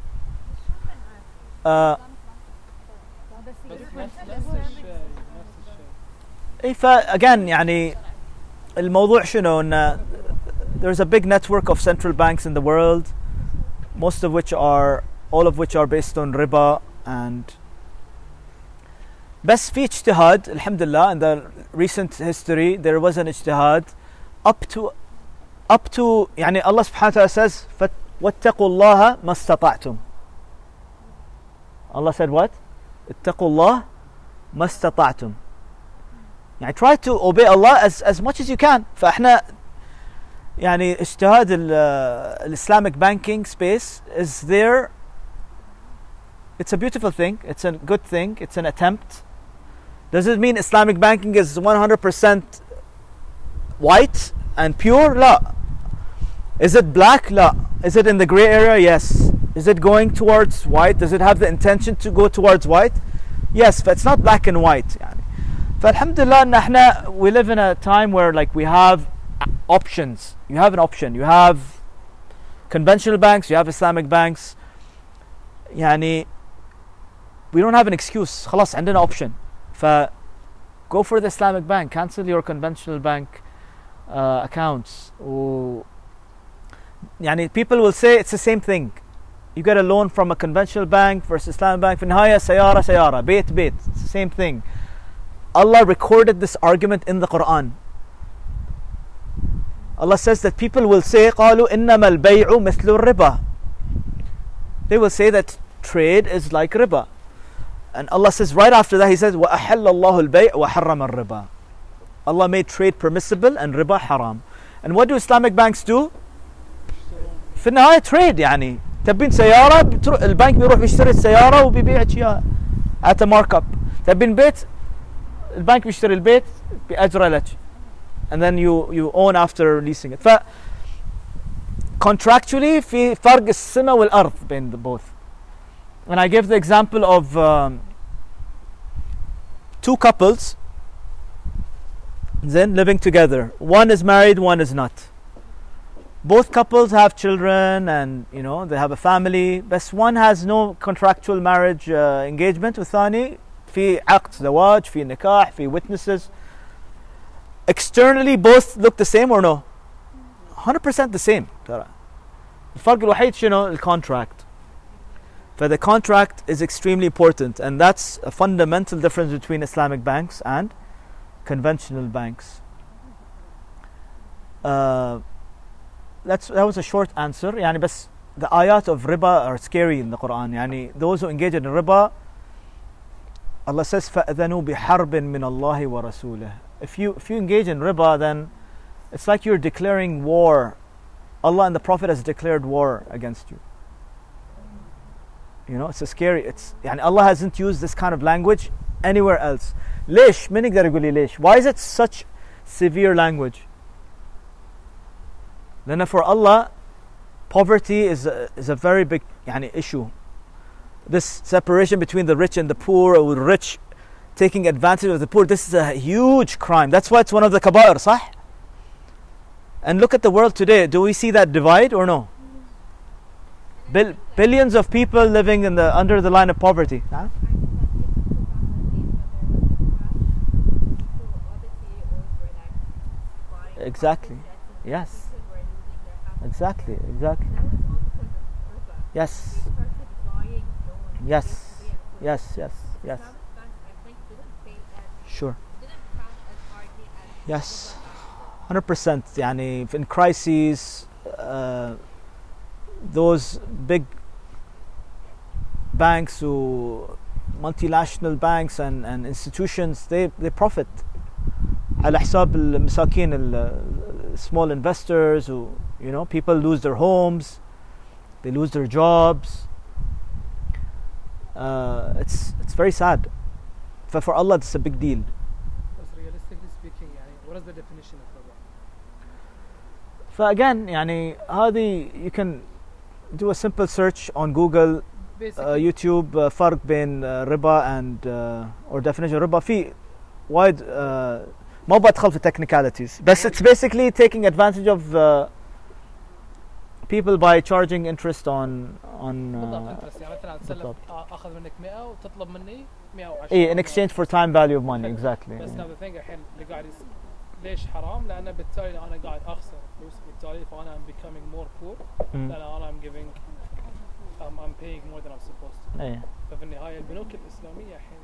Uh, بس نفس نفس الشيء نفس الشيء اي ف again يعني الموضوع شنو ان there's a big network of central banks in the world most of which are all of which are based on riba and بس في اجتهاد الحمد لله in the recent history there was an اجتهاد up to up to يعني الله سبحانه وتعالى says فت- واتقوا الله ما استطعتم Allah said what اتقوا الله ما استطعتم يعني try to obey Allah as as much as you can فاحنا يعني اجتهاد ال- الاسلamic banking space is there it's a beautiful thing it's a good thing it's an attempt does it mean islamic banking is 100% white and pure لا is it black لا is it in the gray area yes is it going towards white does it have the intention to go towards white yes but it's not black and white يعني فالحمدلله ان احنا we live in a time where like we have options you have an option you have conventional banks you have islamic banks يعني we don't have an excuse خلاص عندنا option ف go for the islamic bank cancel your conventional bank uh, accounts و يعني people will say it's the same thing you get a loan from a conventional bank versus islamic bank في النهاية سيارة سيارة بيت بيت it's the same thing Allah recorded this argument in the Quran. Allah says that people will say قالوا إنما البيع مثل الربا. They will say that trade is like riba. And Allah says right after that He says وأحل الله البيع وحرم الربا. Allah made trade permissible and riba haram. And what do Islamic banks do? في النهاية trade يعني تبين سيارة بتروح البنك بيروح بيشتري السيارة وبيبيعك إياها at a markup. تبين بيت البنك بيشتري البيت بأجره لك and then you you own after leasing it ف contractually في فرق السماء والأرض بين the both and I give the example of um, two couples then living together one is married one is not both couples have children and you know they have a family but one has no contractual marriage uh, engagement والثاني في عقد زواج في نكاح في witnesses externally both look the same or no 100% the same ترى الفرق الوحيد شنو الكونتراكت فthe contract is extremely important and that's a fundamental difference between Islamic banks and conventional banks uh, that's that was a short answer يعني بس the ayat of riba are scary in the Quran يعني those who engage in riba Allah says فَأَذَنُوا بِحَرْبٍ مِّنَ اللَّهِ وَرَسُولِهِ if you if you engage in riba then it's like you're declaring war Allah and the Prophet has declared war against you You know, it's a scary. It's يعني Allah hasn't used this kind of language anywhere else. ليش؟ من يقدر يقول لي ليش؟ Why is it such severe language? لأن for Allah, poverty is a, is a very big يعني issue. This separation between the rich and the poor, or the rich taking advantage of the poor, this is a huge crime. That's why it's one of the kabair, صح? And look at the world today. Do we see that divide or no? Bill, billions of people living in the under the line of poverty. Huh? Exactly. Yes. Exactly. Exactly. Yes. Yes. Yes. Yes. Yes. Sure. Yes. 100% يعني in crises uh, those big banks or multinational banks and, and institutions they, they profit على حساب المساكين ال- small investors who you know people lose their homes they lose their jobs uh, it's it's very sad but for Allah it's a big deal But realistically speaking يعني what is the definition of riba? فاجين يعني هذه you can do a simple search on Google Basically, uh, يوتيوب uh, فرق بين uh, ربا and uh, or definition ربا في وايد uh, ما بدخل في technicalities بس it's basically taking advantage of uh, people by charging interest on on بالضبط uh, interest يعني مثلا تسلف بالضبط. آ- اخذ منك 100 وتطلب مني 110 اي in exchange for time value of money exactly بس yeah. هذا thing الحين اللي قاعد يصير ليش حرام؟ لان بالتالي انا قاعد اخسر فلوس بالتالي فانا I'm becoming more poor Mm. لان انا I'm giving I'm, I'm paying more than I'm supposed to ايه ففي النهايه البنوك الاسلاميه الحين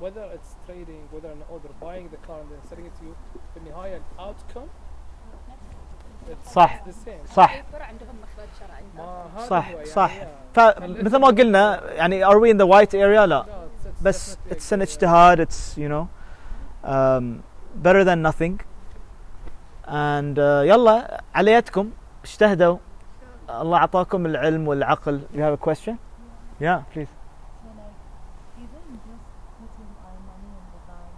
whether it's trading whether or not they're buying the car and then selling it to you في النهايه الاوتكم صح. the same صح عندهم مخرج شرعي ما هذا صح هو يعني صح yeah. فمثل ما قلنا يعني are we in the white area لا No, it's- it's بس definitely it's an a- اجتهاد it's you know um, better than nothing and uh, يلا عليتكم اجتهدوا الله اعطاكم العلم والعقل you have a question yeah please So like even just putting our money in the bank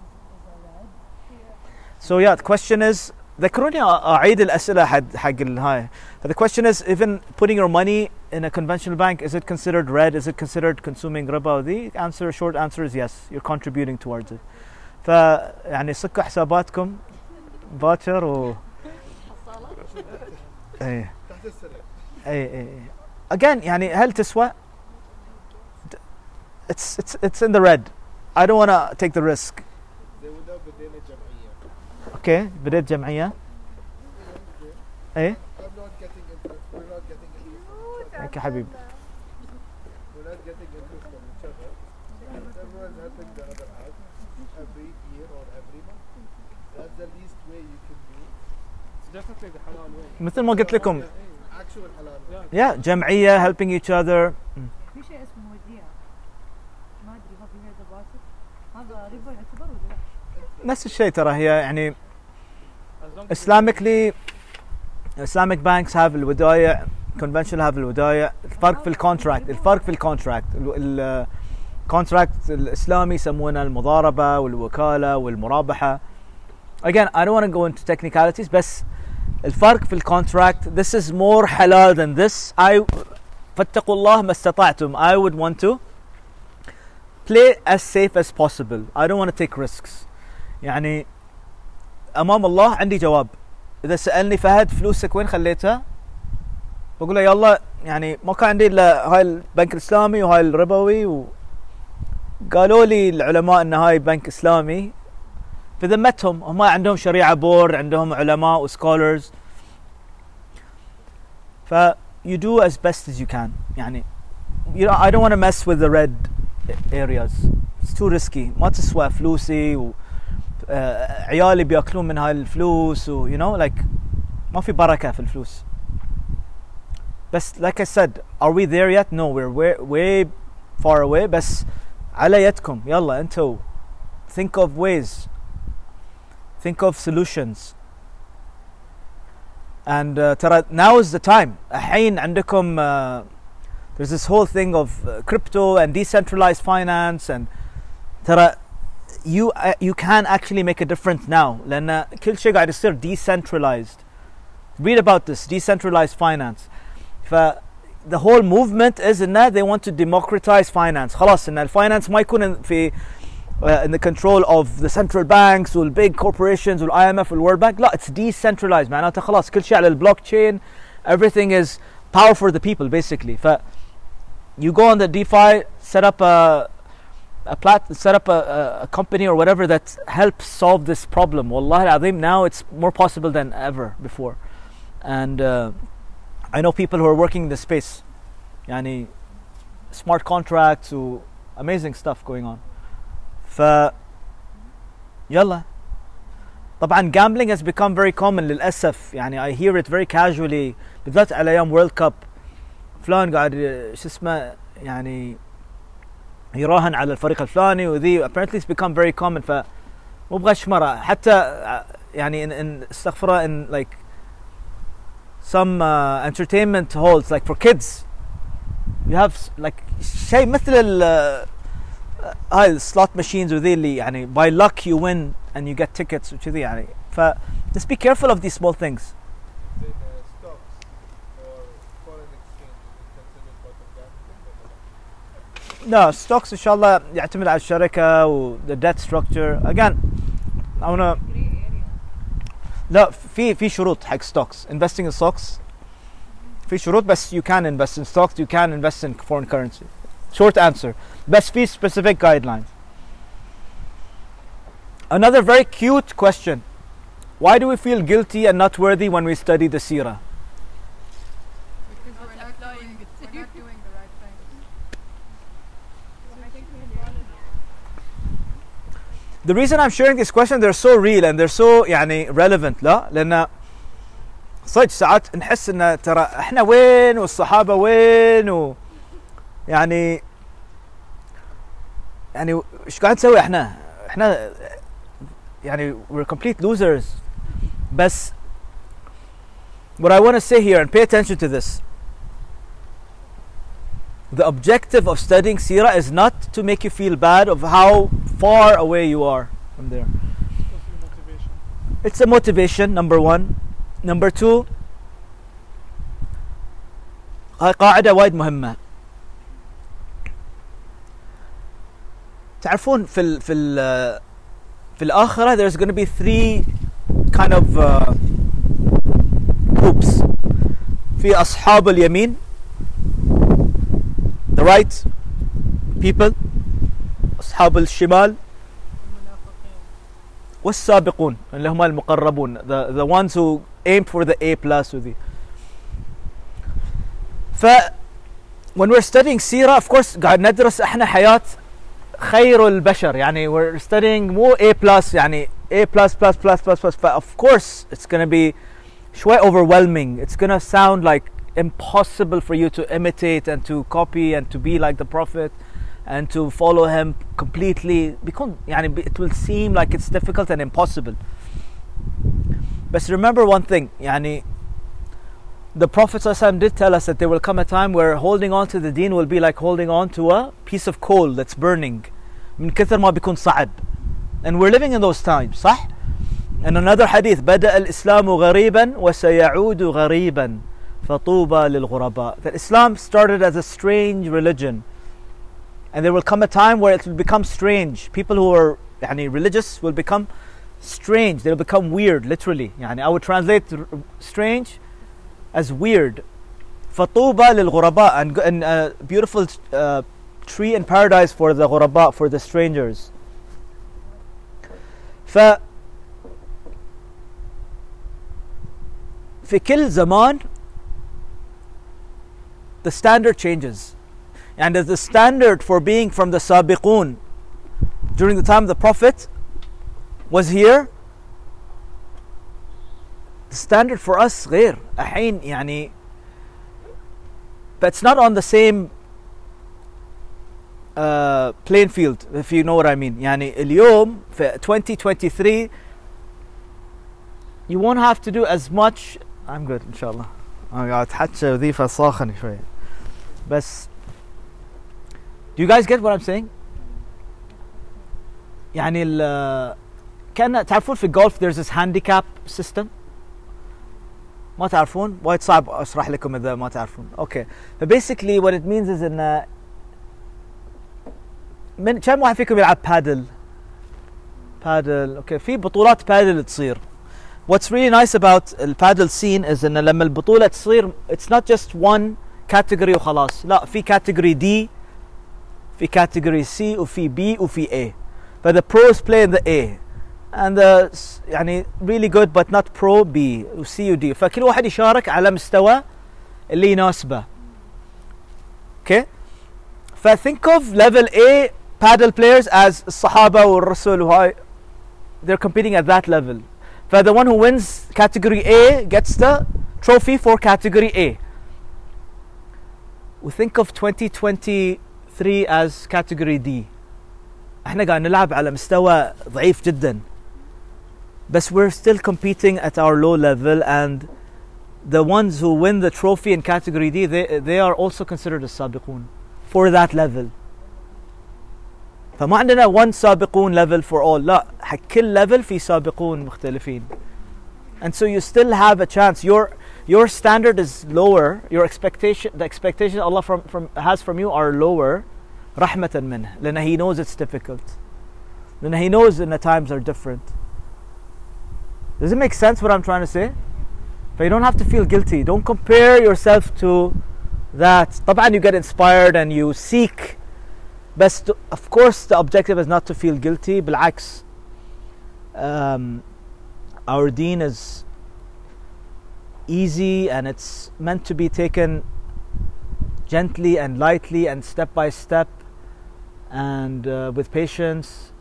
is, is a red. so yeah the question is ذكروني أ- اعيد الاسئله حق حق الهاي the question is even putting your money in a conventional bank is it considered red is it considered consuming riba the answer short answer is yes you're contributing towards it ف يعني صكوا حساباتكم باكر و اي اي اي again يعني هل تسوى؟ It's it's it's in the red. I don't want to take the risk. Okay بديت جمعية. إيه؟ I'm not getting interest we're not getting interest from each other. ثانك يا حبيبي we're not getting interest from each other and everyone's helping the other out every year or every month that's the least way you can do It's definitely the halal way مثل ما قلت لكم. halal yeah. yeah جمعية helping each other. في شيء اسمه وديع. ما أدري heard about it هذا ربا يعتبر ولا لا؟ نفس الشيء ترى هي يعني Islamically Islamic banks have الودايع conventional have الودايع. الفرق في الكونتراكت الفرق في الكونتراكت الكونتراكت الإسلامي يسمونه المضاربة والوكالة والمرابحة. Again I don't want to go into technicalities بس الفرق في الكونتراكت this is more حلال than this. I فاتقوا الله ما استطعتم. I would want to play as safe as possible. I don't want to take risks. يعني أمام الله عندي جواب. إذا سألني فهد فلوسك وين خليتها؟ بقول له يلا يعني ما كان عندي إلا هاي البنك الإسلامي وهاي الربوي و قالوا لي العلماء إن هاي بنك إسلامي. في ذمتهم هم عندهم شريعه بورد عندهم علماء وسكولرز ف you do as best as you can يعني you know, I don't want to mess with the red areas it's too risky ما تسوى فلوسي و آه، عيالي بياكلون من هاي الفلوس و you know like ما في بركة في الفلوس بس like I said are we there yet no we're way, way far away بس على يدكم يلا انتو think of ways think of solutions and uh, ترى now is the time الحين عندكم uh, there's this whole thing of uh, crypto and decentralized finance and ترى you uh, you can actually make a difference now لأن كل شيء قاعد يصير decentralized read about this decentralized finance ف the whole movement is in that they want to democratize finance خلاص ان الفاينانس ما يكون في uh, in the control of the central banks والbig corporations والIMF والWorld Bank لا it's decentralized معناته خلاص كل شيء على البلوك chain everything is power for the people basically ف you go on the DeFi set up a a plat set up a, a, a company or whatever that helps solve this problem والله العظيم now it's more possible than ever before and uh, I know people who are working in the space يعني smart contracts و amazing stuff going on ف يلا طبعا gambling has become very common للاسف يعني I hear it very casually بالذات على أيام وورلد كاب فلان قاعد شو اسمه يعني يراهن على الفريق الفلاني وذي apparently it's become very common ف مو بغشمره حتى يعني in, in استغفر in like some uh, entertainment halls like for kids you have like شيء مثل ال uh, هاي السلوت ماشينز وذي اللي يعني by luck you win and you get tickets وكذي يعني ف just be careful of these small things Then uh, stocks or foreign exchange is considered part of gambling. no stocks ان شاء الله يعتمد على الشركه و the debt structure again I wanna Grey area. لا في في شروط حق stocks investing in stocks في شروط بس you can invest in stocks you can invest in foreign currency short answer بس في specific guidelines another very cute question why do we feel guilty and not worthy when we study the seerah Because we're not doing it. We're not doing the right thing. I think we follow the reason I'm sharing this question they're so real and they're so يعني relevant لا لأن صدق ساعات نحس ان ترى احنا وين والصحابة وين و يعني يعني ايش قاعد نسوي احنا احنا يعني we're complete losers بس what I want to say here and pay attention to this the objective of studying Sirah is not to make you feel bad of how far away you are from there. Mostly motivation. It's a motivation, number one. Number two, هاي قاعدة وايد مهمة. تعرفون في ال في ال في الآخرة there's going to be three kind of uh, groups. في أصحاب اليمين the right people أصحاب الشمال. والسابقون اللي هم المقربون the, the ones who aimed for the A plus وذي ف when we're studying سيرة of course قاعد ندرس إحنا حياة خير البشر يعني we're studying مو A plus يعني A plus plus plus plus plus ف of course it's gonna be شوي overwhelming it's gonna sound like impossible for you to imitate and to copy and to be like the prophet and to follow him completely بيكون يعني it will seem like it's difficult and impossible but remember one thing يعني the Prophet ﷺ did tell us that there will come a time where holding on to the deen will be like holding on to a piece of coal that's burning من كثر ما بيكون صعب and we're living in those times صح and another hadith بدأ الإسلام غريبا وسيعود غريبا فطوبى للغرباء that Islam started as a strange religion and there will come a time where it will become strange people who are يعني religious will become strange they'll become weird literally يعني I would translate r- strange as weird فطوبى للغرباء and, and a beautiful uh, tree in paradise for the غرباء for the strangers ف في كل زمان the standard changes and as the standard for being from the sabiqun during the time of the prophet was here the standard for us غير الحين يعني but it's not on the same uh, playing field if you know what I mean يعني اليوم في 2023 you won't have to do as much I'm good إن شاء الله أنا قاعد أتحكى وذي فصاخني شوية بس do you guys get what I'm saying يعني ال كان تعرفون في الجولف there's this handicap system ما تعرفون وايد صعب اشرح لكم اذا ما تعرفون اوكي فبيسكلي what it means is ان من كم واحد فيكم يلعب بادل بادل اوكي في بطولات بادل تصير what's really nice about البادل scene is ان لما البطولة تصير it's not just one category وخلاص لا في category D في category C وفي B وفي A ف the pros play in the A and uh, يعني really good but not pro B وسي فكل واحد يشارك على مستوى اللي يناسبه. Okay? ف think of level A padel players as الصحابة or وهاي they're competing at that level. ف the one who wins category A gets the trophy for category A. We think of 2023 as category D. احنا قاعد نلعب على مستوى ضعيف جدا بس we're still competing at our low level and the ones who win the trophy in category D they, they are also considered as سابقون for that level فما عندنا one سابقون level for all لا حق كل level في سابقون مختلفين and so you still have a chance your your standard is lower your expectation the expectation Allah from, from has from you are lower رحمة منه لأن he knows it's difficult لأن he knows in the times are different does it make sense what I'm trying to say but you don't have to feel guilty don't compare yourself to that طبعا you get inspired and you seek best of course the objective is not to feel guilty بالعكس um, our deen is easy and it's meant to be taken gently and lightly and step by step and uh, with patience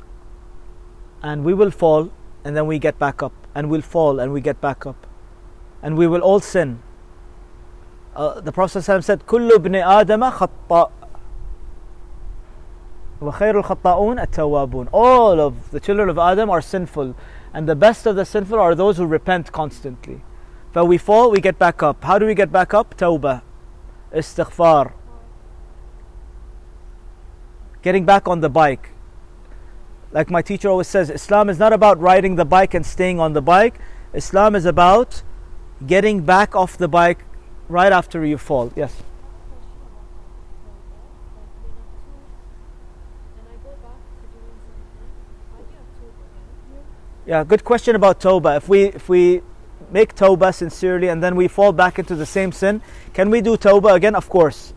and we will fall and then we get back up and we'll fall and we get back up and we will all sin uh, the prophet ﷺ said كل ابن آدم خطاء وخير الخطاؤون التوابون all of the children of Adam are sinful and the best of the sinful are those who repent constantly but we fall we get back up how do we get back up توبة استغفار getting back on the bike like my teacher always says Islam is not about riding the bike and staying on the bike Islam is about getting back off the bike right after you fall yes Yeah, good question about Toba. If we if we make Toba sincerely and then we fall back into the same sin, can we do Toba again? Of course.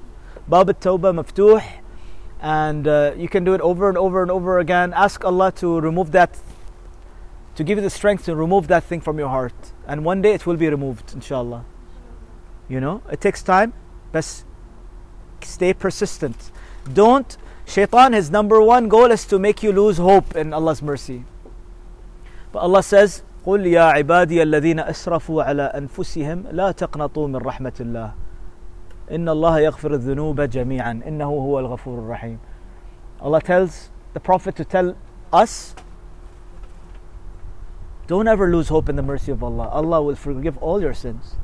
Bab Toba maftuh and uh, you can do it over and over and over again. Ask Allah to remove that to give you the strength to remove that thing from your heart. And one day it will be removed, inshallah. You know, it takes time, but stay persistent. Don't Shaitan his number one goal is to make you lose hope in Allah's mercy. But Allah says, قل يا عبادي الذين أسرفوا على أنفسهم لا تقنطوا من رحمة الله إن الله يغفر الذنوب جميعا إنه هو الغفور الرحيم Allah tells the Prophet to tell us don't ever lose hope in the mercy of Allah Allah will forgive all your sins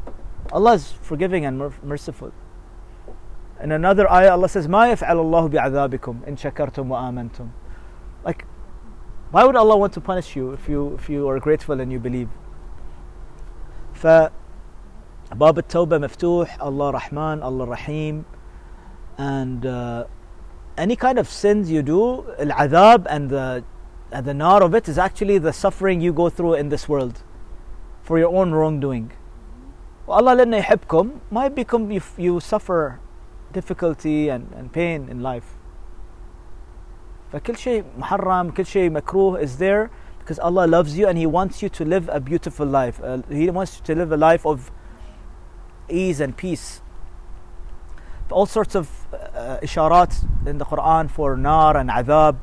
Allah is forgiving and mer- merciful in another ayah Allah says ما يفعل الله بعذابكم إن شكرتم وآمنتم like why would Allah want to punish you if you if you are grateful and you believe? ف باب التوبة مفتوح Allah Rahman Allah Rahim and uh, any kind of sins you do العذاب and the and the nar of it is actually the suffering you go through in this world for your own wrongdoing والله لأنه يحبكم ما يبيكم you, you suffer difficulty and, and pain in life فكل شيء محرم كل شيء مكروه is there because Allah loves you and He wants you to live a beautiful life. Uh, he wants you to live a life of ease and peace. All sorts of uh, in the Quran for nar and adhab.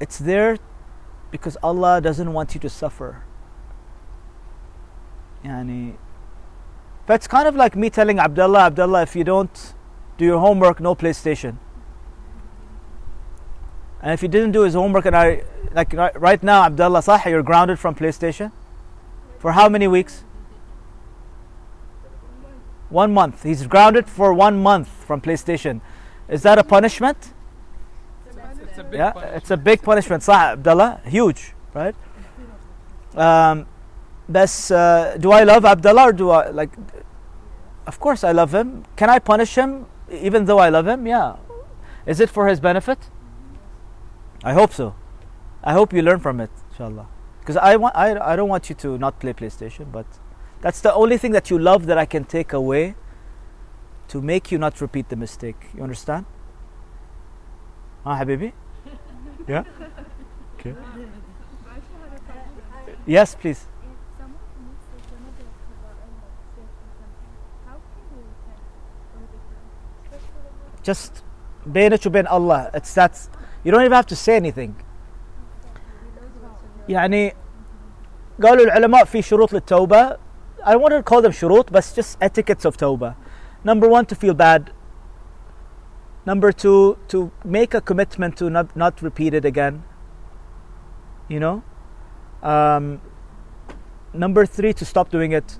It's there because Allah doesn't want you to suffer. Yani, it's kind of like me telling Abdullah, Abdullah, if you don't do your homework, no PlayStation. And if he didn't do his homework, and I, like right, now, Abdullah Sah, you're grounded from PlayStation for how many weeks? One month. He's grounded for one month from PlayStation. Is that a punishment? It's a big yeah, punishment. it's a big punishment. صح Abdullah? Huge, right? Um, بس uh, do I love Abdullah or do I like? Of course I love him. Can I punish him even though I love him? Yeah. Is it for his benefit? I hope so. I hope you learn from it, inshallah. Because I want, I, I don't want you to not play PlayStation, but that's the only thing that you love that I can take away to make you not repeat the mistake. You understand? Ah, Habibi? Yeah? Okay. Yes, please. If someone commits another kaba'ir like shirk or something, how can you repent from the crime? Especially Just بينك وبين Allah. It's that you don't even have to say anything. يعني قالوا العلماء في شروط للتوبة I don't want to call them شروط بس just etiquettes of توبة number one to feel bad number two to make a commitment to not, not repeat it again you know um, number three to stop doing it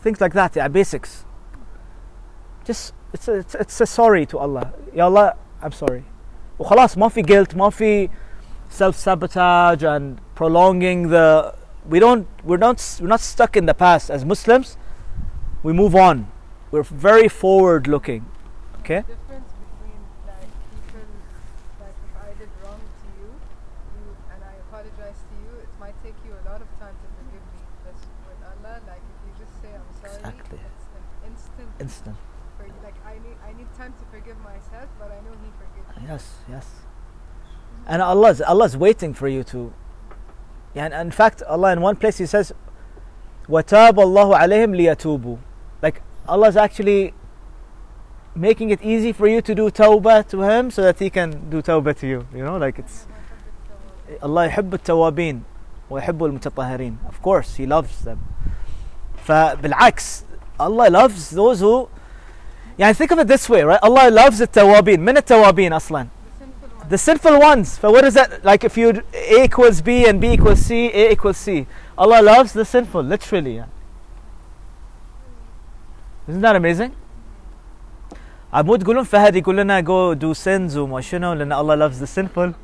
things like that yeah, basics just it's a, it's, it's a sorry to Allah يا Allah I'm sorry وخلاص ما في guilt ما في self sabotage and prolonging the we don't we're not we're not stuck in the past. As Muslims we move on. We're very forward looking okay? The difference and Allah's Allah's waiting for you to and in fact Allah in one place he says وَتَابَ اللَّهُ عَلَيْهِمْ لِيَتُوبُوا like Allah's actually making it easy for you to do tawbah to him so that he can do tawbah to you you know like it's Allah يحب التوابين ويحب المتطهرين of course he loves them فبالعكس Allah loves those who يعني think of it this way right Allah loves التوابين من التوابين أصلا The the sinful sinful one. ones so what is that like if you A equals B and B equals C A equals C Allah loves the sinful literally yeah. isn't that amazing عمود تقولون فهد يقول لنا go do sins وما شنو لأن Allah loves the sinful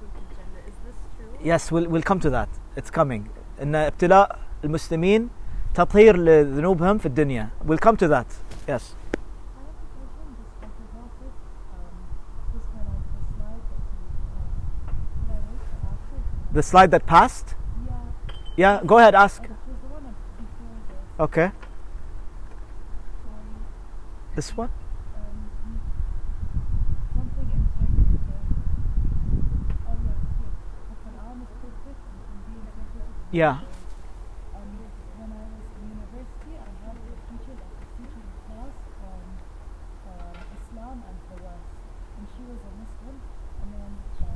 Uh, I have a question. I heard this thing once in um, uh, إن المسلمين ابتلاءهم في الدنيا يعني أعظم uh, عشان يعني الناس يستغفرون يرتاحون في الجنة. Is this true? Yes, we'll, we'll come to that. It's coming. إن ابتلاء المسلمين تطهير لذنوبهم في الدنيا. We'll come to that. Yes. I have a question just like about this one I just like. Um, this one I was slide that you, uh, The slide that passed? yeah, Yeah, go ahead, ask. it was the one before this. Okay. Um, This one? Yeah. Um, when I was in university, I had a teacher that was teaching a class on um, Islam and Hawass, and she was a Muslim. And then, I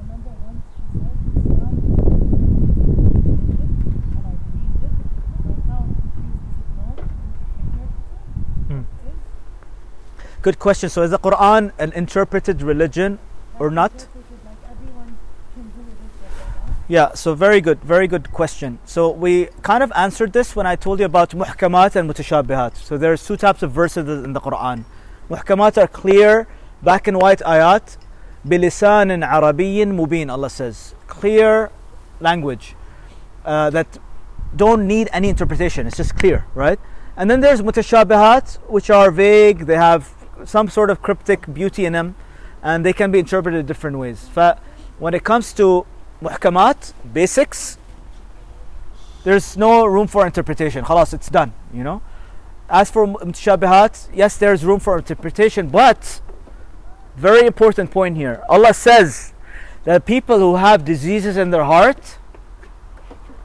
remember once she said Islam is a religion, and I believed it. But now confused. Is it not? Hmm. Good question. So is the Quran an interpreted religion or not? interpreted, Like everyone can do it what they want. Yeah, so very good, very good question. So we kind of answered this when I told you about muhkamat and mutashabihat. So there's two types of verses in the Quran. Muhkamat are clear, black and white ayat, bilisan Arabiyyin mubin, Allah says. Clear language uh, that don't need any interpretation. It's just clear, right? And then there's mutashabihat, which are vague. They have some sort of cryptic beauty in them, and they can be interpreted different ways. When it comes to muhkamat, basics, there's no room for interpretation. Khalas, it's done, you know. As for mutashabihat, yes, there's room for interpretation, but very important point here. Allah says that people who have diseases in their heart,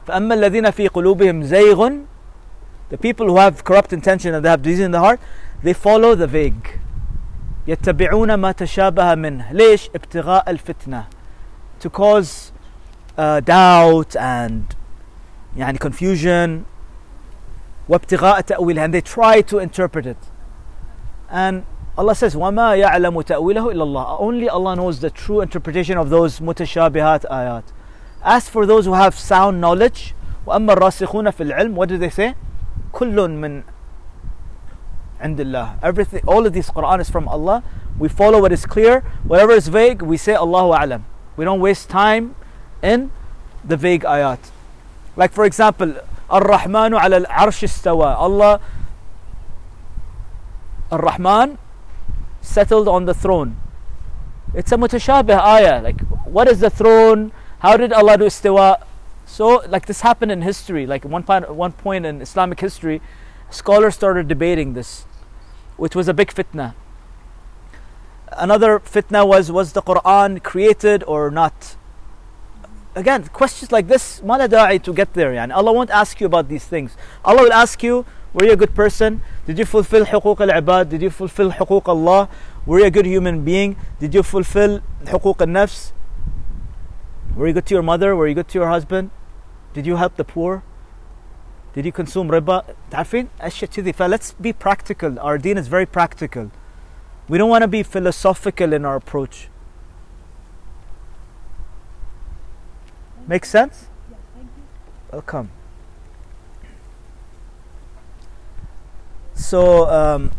فأما الذين في قلوبهم زيغ the people who have corrupt intention and they have disease in the heart, they follow the vague. يتبعون ما تشابه منه ليش ابتغاء الفتنة to cause uh, doubt and يعني confusion وابتغاء تأويله and they try to interpret it and Allah says وما يعلم تأويله إلا الله only Allah knows the true interpretation of those متشابهات آيات as for those who have sound knowledge وأما الراسخون في العلم what do they say كل من عند الله everything all of this Quran is from Allah we follow what is clear whatever is vague we say Allahu A'lam we don't waste time in the vague ayat. Like for example, Ar-Rahmanu ala al-arsh istawa. Allah, Ar-Rahman, settled on the throne. It's a mutashabih ayah. Like, what is the throne? How did Allah do istawa? So, like this happened in history. Like one point, one point in Islamic history, scholars started debating this, which was a big fitna. Another fitna was was the Quran created or not? again questions like this mala da'i to get there yani Allah won't ask you about these things Allah will ask you were you a good person did you fulfill حقوق العباد did you fulfill حقوق Allah were you a good human being did you fulfill حقوق النفس were you good to your mother were you good to your husband did you help the poor did you consume riba تعرفين اشياء كذي فlet's be practical our deen is very practical we don't want to be philosophical in our approach Make sense? Yeah, thank you. welcome so um,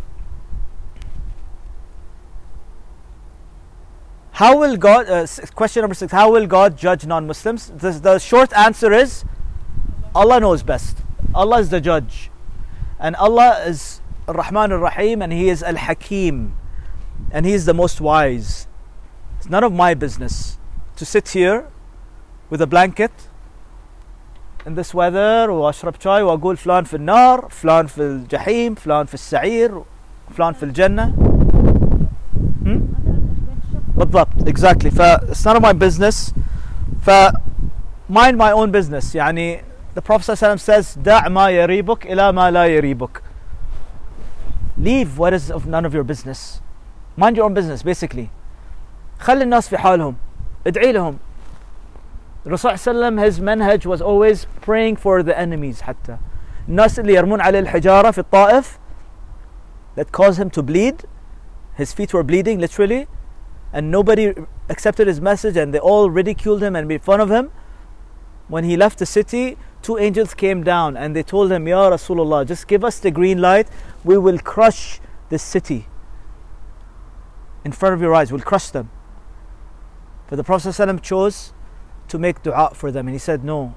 how will god uh, question number six how will god judge non-muslims? The, the short answer is allah knows best. Allah is the judge. And allah is rahman ar-rahim and he is al-hakim. And he is the most wise. It's none of my business to sit here with a blanket in this weather واشرب شاي واقول فلان في النار فلان في الجحيم فلان في السعير فلان في الجنة hmm? بالضبط exactly ف it's none of my business ف mind my own business يعني the Prophet ﷺ says دع ما يريبك إلى ما لا يريبك leave what is of none of your business mind your own business basically خلي الناس في حالهم ادعي لهم الرسول صلى الله عليه وسلم his manhaj was always praying for the enemies حتى الناس اللي يرمون عليه الحجارة في الطائف that caused him to bleed his feet were bleeding literally and nobody accepted his message and they all ridiculed him and made fun of him when he left the city two angels came down and they told him Ya Rasulullah just give us the green light we will crush this city in front of your eyes we'll crush them but the Prophet ﷺ chose to make dua for them. And he said, No,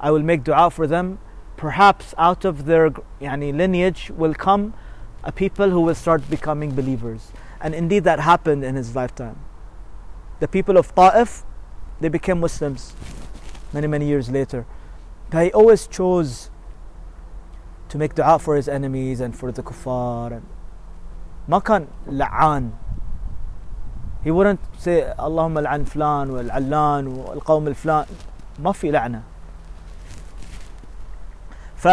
I will make dua for them. Perhaps out of their yani, lineage will come a people who will start becoming believers. And indeed, that happened in his lifetime. The people of Ta'if, they became Muslims many, many years later. But he always chose to make dua for his enemies and for the kuffar. And Makan La'an, he wouldn't say اللهم لعن فلان والعلان والقوم الفلان ما في لعنة ف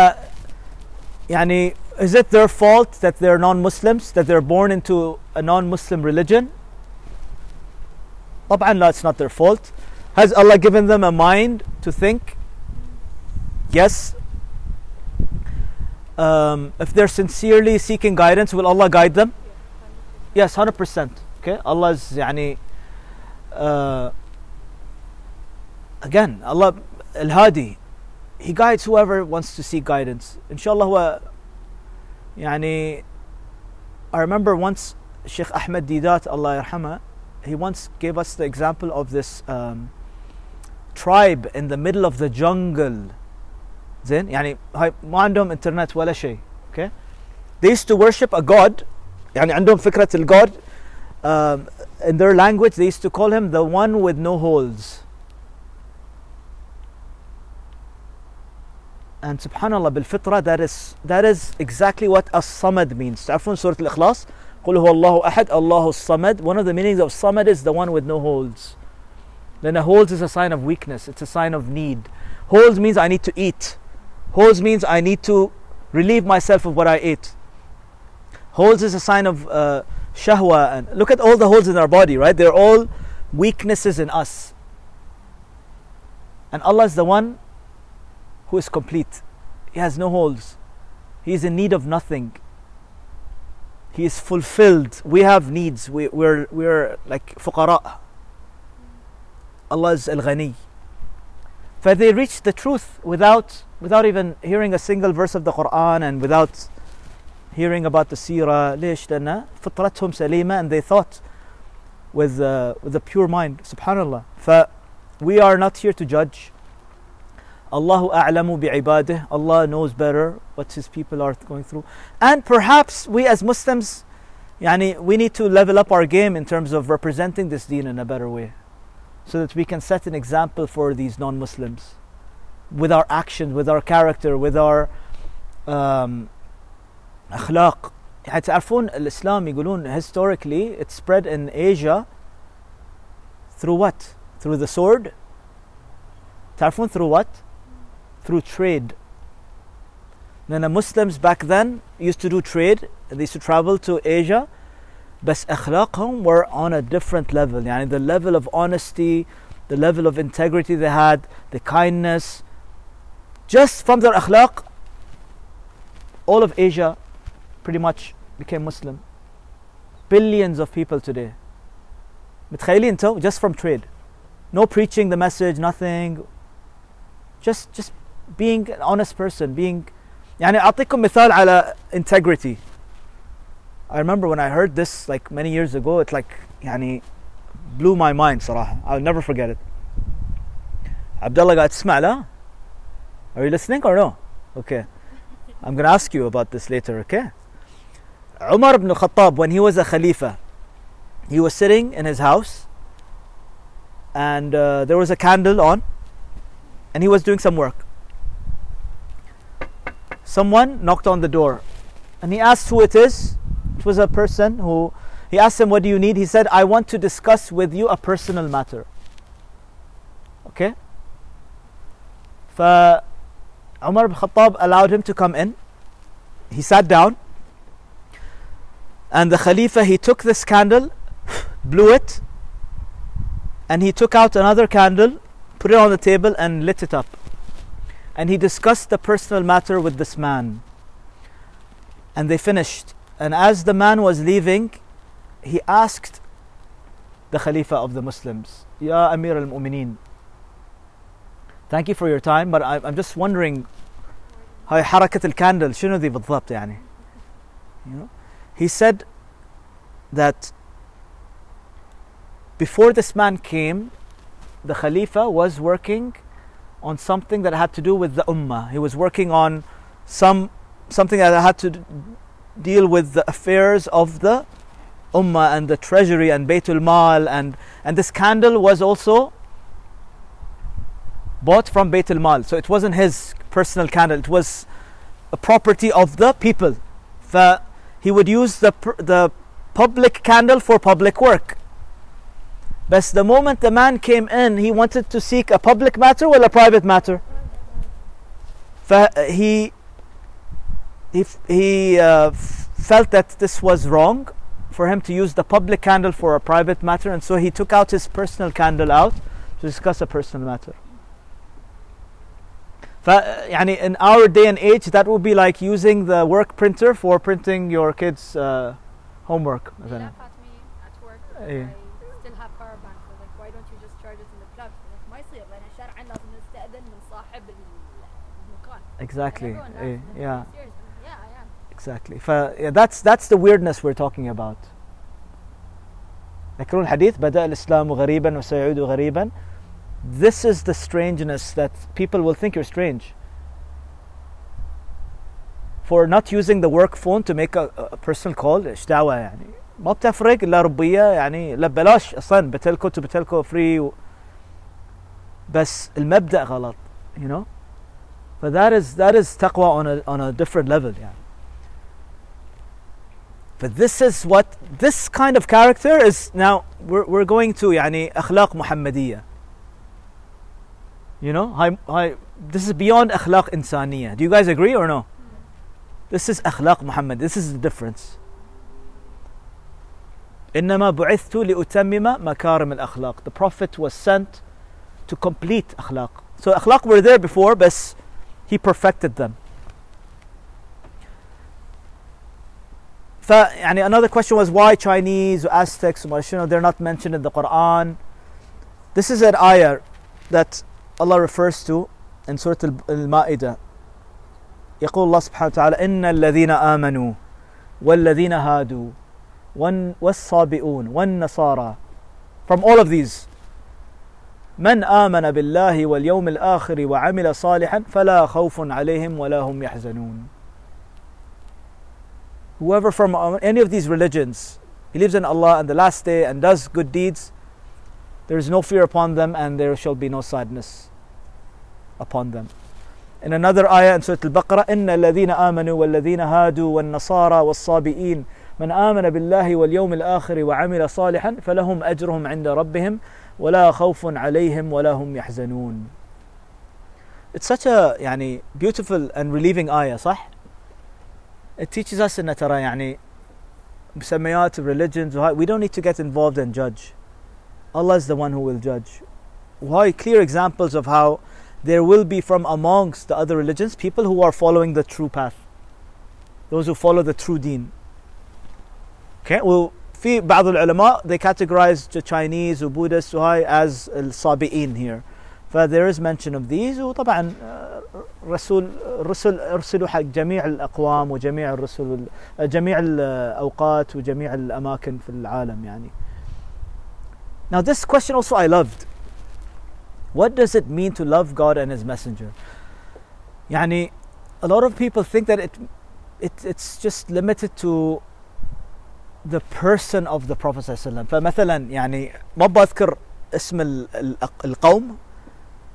يعني is it their fault that they're non-Muslims that they're born into a non-Muslim religion طبعا لا it's not their fault has Allah given them a mind to think yes um, if they're sincerely seeking guidance will Allah guide them yes 100% Okay, Allah is yani uh, again Allah Al Hadi, He guides whoever wants to seek guidance. Inshallah, yani I remember once Sheikh Ahmed Deedat Allah yarhama, he once gave us the example of this um, tribe in the middle of the jungle. زين يعني هاي ما عندهم انترنت ولا شيء okay? they used to worship a god يعني عندهم فكرة الجود um, in their language they used to call him the one with no holes and subhanallah بالفطرة that is that is exactly what as-samad means تعرفون سورة الإخلاص قل هو الله أحد الله الصمد one of the meanings of samad is the one with no holes then a holes is a sign of weakness it's a sign of need holes means I need to eat holes means I need to relieve myself of what I ate holes is a sign of uh, shahwa and look at all the holes in our body right? They're all weaknesses in us. And Allah is the one who is complete. He has no holes. He is in need of nothing. He is fulfilled. We have needs. We, we're we're like fuqara. Allah is al-ghani. For they reached the truth without without even hearing a single verse of the Quran and without hearing about the seerah ليش لأن فطرتهم سليمة and they thought with uh, with a pure mind subhanallah ف we are not here to judge Allahu a'lamu bi'ibadah Allah knows better what his people are going through and perhaps we as Muslims yani, we need to level up our game in terms of representing this deen in a better way so that we can set an example for these non-Muslims with our actions with our character with our um, أخلاق يعني تعرفون الإسلام يقولون historically it spread in Asia through what? Through the sword? تعرفون through what? Through trade. The Muslims back then used to do trade they used to travel to Asia بس أخلاقهم were on a different level يعني the level of honesty the level of integrity they had the kindness just from their akhlaq all of Asia pretty much became Muslim billions of people today متخيلين انتو just from trade no preaching the message nothing just just being an honest person being يعني أعطيكم مثال على integrity I remember when I heard this like many years ago it like يعني blew my mind صراحة I'll never forget it Abdullah قاعد تسمع لا Are you listening or no? Okay I'm gonna ask you about this later okay Umar ibn Khattab when he was a Khalifa he was sitting in his house and uh, there was a candle on and he was doing some work. Someone knocked on the door and he asked who it is. It was a person who he asked him what do you need? He said i want to discuss with you a personal matter. Okay? Umar ibn Khattab allowed him to come in. He sat down and the Khalifa he took this candle blew it and he took out another candle put it on the table and lit it up and he discussed the personal matter with this man and they finished and as the man was leaving he asked the Khalifa of the Muslims Ya Amir al-Mu'mineen thank you for your time but I- I'm just wondering هاي حركة الكاندل شنو ذي بالضبط يعني you know He said that before this man came, the Khalifa was working on something that had to do with the Ummah. He was working on some something that had to deal with the affairs of the Ummah and the treasury and Baytul Mal and and this candle was also bought from Baytul Mal. So it wasn't his personal candle. It was a property of the people. He would use the the public candle for public work. But the moment the man came in, he wanted to seek a public matter or a private matter. فhe he he uh, felt that this was wrong for him to use the public candle for a private matter, and so he took out his personal candle out to discuss a personal matter ف يعني in our day and age that would be like using the work printer for printing your kids uh, homework They مثلا laugh at me at work إيه. I still have power bank They're like why don't you just charge it in the plug They're like ما يصير لأن شرعا لازم نستأذن من صاحب ال- المكان exactly And everyone إيه, has them. yeah Seriously. yeah I am exactly ف yeah, that's that's the weirdness we're talking about ذكرون الحديث بدأ الإسلام غريبا وسيعود غريبا this is the strangeness that people will think you're strange for not using the work phone to make a, a personal call ايش دعوة يعني ما بتفرق الا ربية يعني لا ببلاش اصلا بتلكو تو بتلكو فري و... بس المبدأ غلط you know but that is that is taqwa on a on a different level يعني but this is what this kind of character is now we're, we're going to يعني أخلاق محمدية you know هاي هاي this is beyond أخلاق إنسانية do you guys agree or no this is أخلاق محمد this is the difference إنما بعثت لأتمم مكارم الأخلاق the prophet was sent to complete أخلاق so أخلاق were there before but he perfected them فيعني another question was why Chinese Aztecs وما شنو they're not mentioned in the Quran this is an ayah that Allah refers to in Surah Al- Al-Ma'idah يقول الله سبحانه وتعالى إن الذين آمنوا والذين هادوا والن- والصابئون والنصارى from all of these من آمن بالله واليوم الآخر وعمل صالحا فلا خوف عليهم ولا هم يحزنون whoever from uh, any of these religions believes in Allah and the last day and does good deeds there is no fear upon them and there shall be no sadness upon them in another ayah in Surah Al-Baqarah إن الذين آمنوا والذين هادوا والنصارى والصابئين من آمن بالله واليوم الآخر وعمل صالحا فلهم أجرهم عند ربهم ولا خوف عليهم ولا هم يحزنون It's such a يعني beautiful and relieving ayah صح؟ It teaches us إن ترى يعني بسميات religions وهاي we don't need to get involved and judge Allah is the one who will judge why clear examples of how there will be from amongst the other religions people who are following the true path those who follow the true deen okay well في بعض العلماء they categorize the Chinese و Buddhists وهاي as الصابئين here فthere is mention of these وطبعا آه، رسول رسل ارسلوا حق جميع الاقوام وجميع الرسل جميع الاوقات وجميع الاماكن في العالم يعني Now this question also I loved What does it mean to love God and His Messenger? يعني a lot of people think that it, it it's just limited to the person of the Prophet صلى الله عليه وسلم فمثلا يعني ما بذكر اسم ال- ال- القوم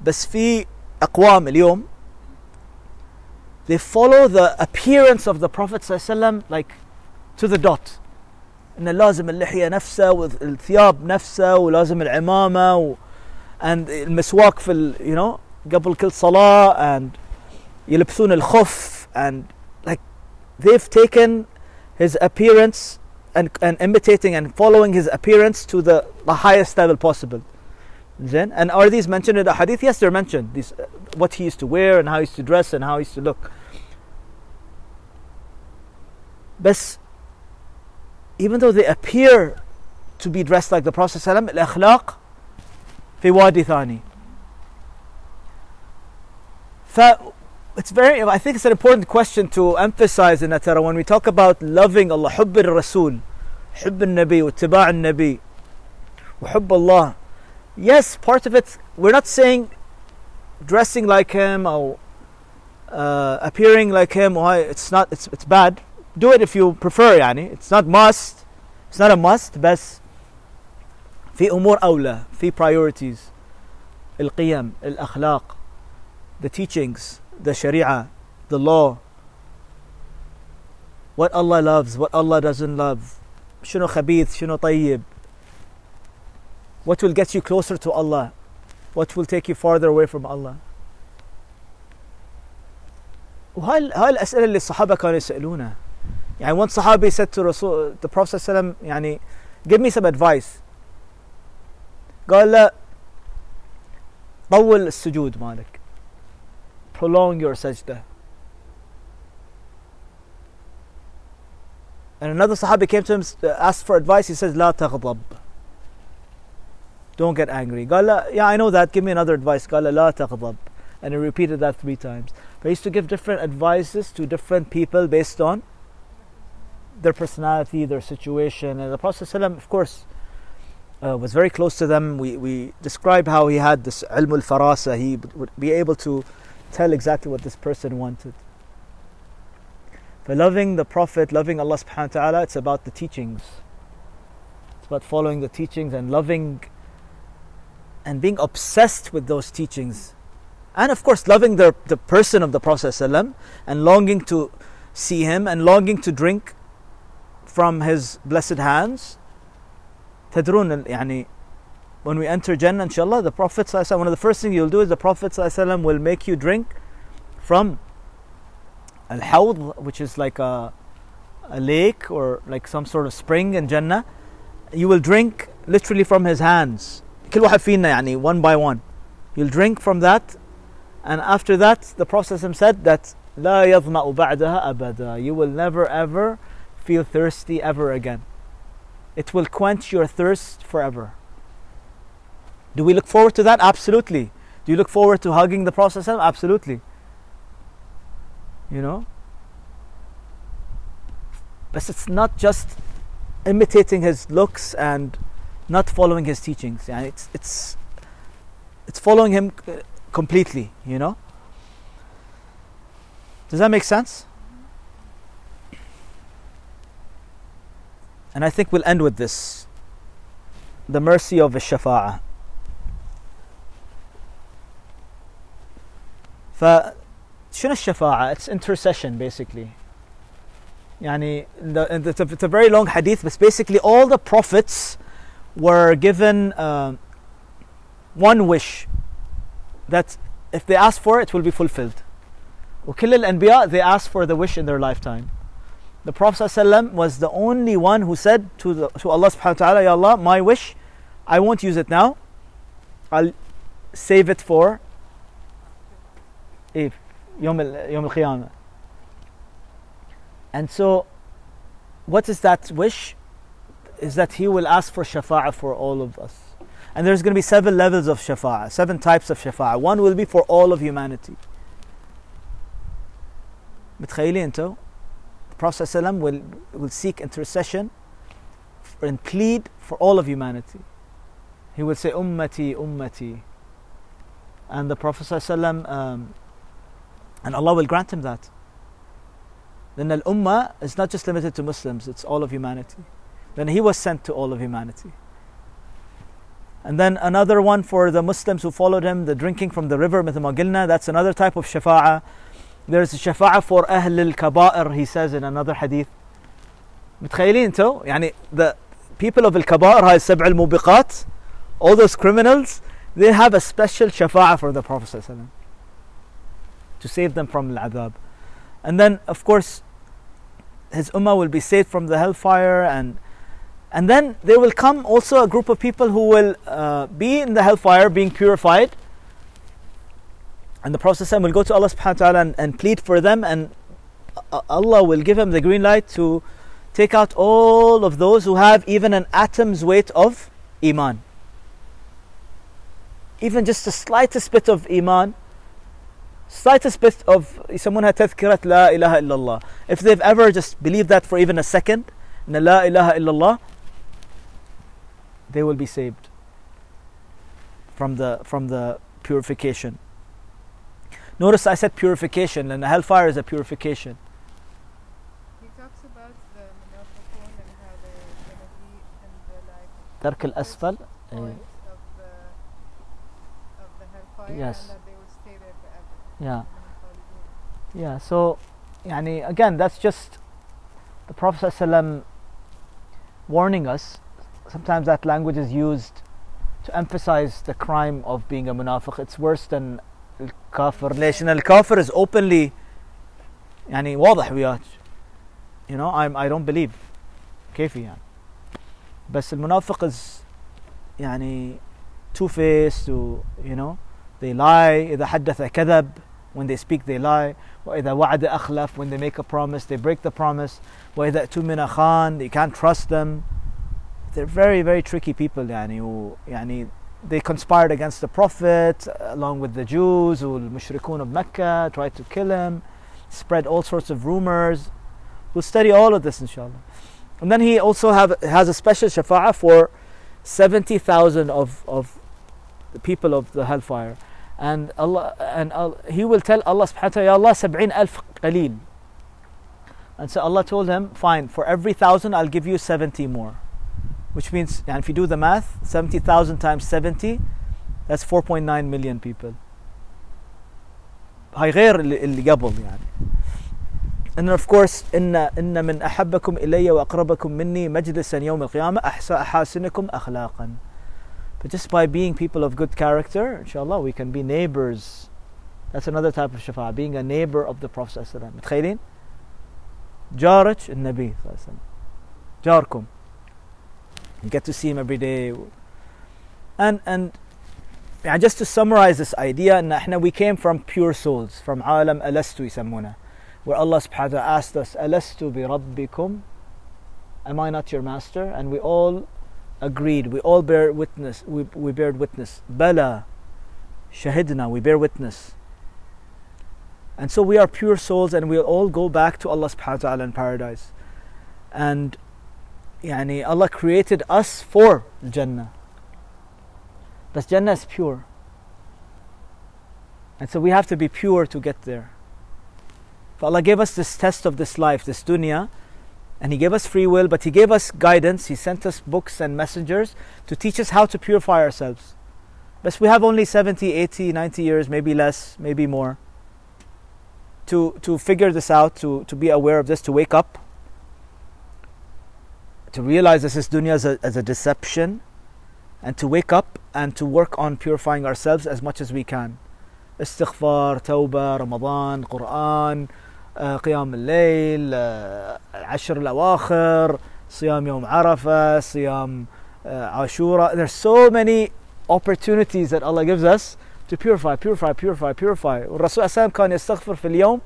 بس في أقوام اليوم they follow the appearance of the Prophet صلى الله عليه وسلم like to the dot إن لازم اللحية نفسه والثياب نفسه ولازم العمامة و and المسواك في ال, you know قبل كل صلاة and يلبسون الخف and like they've taken his appearance and, and imitating and following his appearance to the, the highest level possible. Then, and are these mentioned in the hadith? Yes, they're mentioned. These, uh, what he used to wear and how he used to dress and how he used to look. But even though they appear to be dressed like the Prophet ﷺ, الأخلاق في وادي ثاني. ف it's very I think it's an important question to emphasize in Atara when we talk about loving Allah حب الرسول حب النبي واتباع النبي وحب Allah yes part of it we're not saying dressing like him or uh, appearing like him why it's not it's, it's bad do it if you prefer يعني it's not must it's not a must بس في أمور أولى في priorities القيم الأخلاق the teachings the sharia the law what Allah loves what Allah doesn't love شنو خبيث شنو طيب what will get you closer to Allah what will take you farther away from Allah وهاي هاي الأسئلة اللي الصحابة كانوا يسألونها يعني one صحابي said to Rasul, the Prophet صلى الله عليه وسلم يعني give me some advice قال له طول السجود مالك prolong your sajda and another sahabi came to him uh, asked for advice he says لا تغضب don't get angry قال له yeah I know that give me another advice قال له لا تغضب and he repeated that three times but he used to give different advices to different people based on their personality their situation and the Prophet ﷺ, of course uh, was very close to them. We, we describe how he had this ilm farasa. He would- be able to tell exactly what this person wanted. For loving the Prophet, loving Allah subhanahu wa ta'ala, it's about the teachings. It's about following the teachings and loving and being obsessed with those teachings. And of course, loving the, the person of the Prophet and longing to see him and longing to drink from his blessed hands. تدرون ال- يعني when we enter Jannah inshallah the Prophet صلى الله عليه وسلم, one of the first things you'll do is the Prophet صلى الله عليه وسلم will make you drink from al-hawd which is like a, a lake or like some sort of spring in Jannah you will drink literally from his hands كل واحد فينا يعني one by one you'll drink from that and after that the Prophet ﷺ said that لا يظمأ بعدها أبدا you will never ever feel thirsty ever again. It will quench your thirst forever. Do we look forward to that? Absolutely. Do you look forward to hugging the Prophet? Absolutely. You know? But it's not just imitating his looks and not following his teachings. Yeah, it's it's it's following him uh, completely. You know. Does that make sense? And I think we'll end with this. The mercy of the shafa'ah. فشنو الشفاعة؟ It's intercession basically. يعني the, and it's, a, it's a very long hadith, but basically all the prophets were given uh, one wish that if they ask for it, it will be fulfilled. وكل الأنبياء they asked for the wish in their lifetime. The Prophet ﷺ was the only one who said to, the, to Allah subhanahu wa ta'ala, Ya Allah, my wish, I won't use it now. I'll save it for إيه يوم ال- يوم القيامة. And so, what is that wish? Is that he will ask for shafa'ah for all of us. And there's going to be seven levels of shafa'ah, seven types of shafa'ah. One will be for all of humanity. متخيلين انتو؟ Prophet ﷺ will, will seek intercession and plead for all of humanity. He will say, Ummati, Ummati. And the Prophet ﷺ, um, and Allah will grant him that. Then Al Ummah is not just limited to Muslims, it's all of humanity. Then he was sent to all of humanity. And then another one for the Muslims who followed him, the drinking from the river, Mithamagilna, that's another type of shafa'ah there's shafa'a for ahl al-kaba'ir he says in another hadith. متخيلين تو يعني the people of al-kaba'ir هاي السبع الموبقات all those criminals they have a special shafa'a for the prophet ﷺ, to save them from al-adhab and then of course his ummah will be saved from the hellfire and and then there will come also a group of people who will uh, be in the hellfire being purified and the Prophet will go to Allah subhanahu wa ta'ala and, and plead for them and uh, Allah will give him the green light to take out all of those who have even an atom's weight of iman. Even just the slightest bit of iman slightest bit of someone had tadhkirat la ilaha illallah. If they've ever just believed that for even a second in la ilaha illallah they will be saved from the from the purification Notice I said purification, and the hellfire is a purification. He talks about the Munafiqun and how they're going to be of, the hellfire and that they will stay there forever. Yeah. Yeah, so, yani, again, that's just the Prophet ﷺ warning us. Sometimes that language is used to emphasize the crime of being a munafiq. It's worse than al-kafir. ليش؟ لأن الكافر is openly يعني واضح وياك. You know, I'm, I don't believe. كيفي يعني. بس المنافق is يعني two-faced و you know they lie إذا حدث كذب when they speak they lie وإذا وعد أخلف when they make a promise they break the promise وإذا اؤتمن خان you can't trust them they're very very tricky people يعني و يعني they conspired against the Prophet uh, along with the Jews, or Mushrikun of Mecca, tried to kill him, spread all sorts of rumors. We'll study all of this, inshallah. And then he also have, has a special shafa'ah for 70,000 of, of the people of the hellfire. And Allah and Allah, he will tell Allah subhanahu wa ta'ala, Ya Allah, 70,000 qaleel. And so Allah told him, Fine, for every thousand I'll give you 70 more which means يعني if you do the math 70,000 times 70 that's 4.9 million people هاي غير اللي اللي قبل يعني and of course إن إن من أحبكم إلي وأقربكم مني مجلسا يوم القيامة أحسن أحاسنكم أخلاقا But just by being people of good character, inshallah, we can be neighbors. That's another type of shafa, being a neighbor of the Prophet صلى الله عليه وسلم. متخيلين؟ جارك النبي صلى الله عليه وسلم. جاركم. You get to see him every day. And and يعني just to summarize this idea ان احنا we came from pure souls from عالم ألست يسمونه where Allah subhanahu wa ta'ala asked us ألست بربكم Am I not your master? And we all agreed. We all bear witness. We, we bear witness. Bala. Shahidna. We bear witness. And so we are pure souls and we'll all go back to Allah subhanahu wa ta'ala in paradise. And yani Allah created us for Jannah. But Jannah is pure. And so we have to be pure to get there. So Allah gave us this test of this life, this dunya, and He gave us free will, but He gave us guidance. He sent us books and messengers to teach us how to purify ourselves. But we have only 70, 80, 90 years, maybe less, maybe more, to, to figure this out, to, to be aware of this, to wake up, to realize this is dunya as a, as a deception, and to wake up and to work on purifying ourselves as much as we can. توبة رمضان قرآن آه، قيام آه، العشر الأواخر صيام يوم عرفة صيام آه، عاشوراء there's so many opportunities that Allah gives us to purify purify purify purify والرسول صلى الله عليه وسلم كان يستغفر في اليوم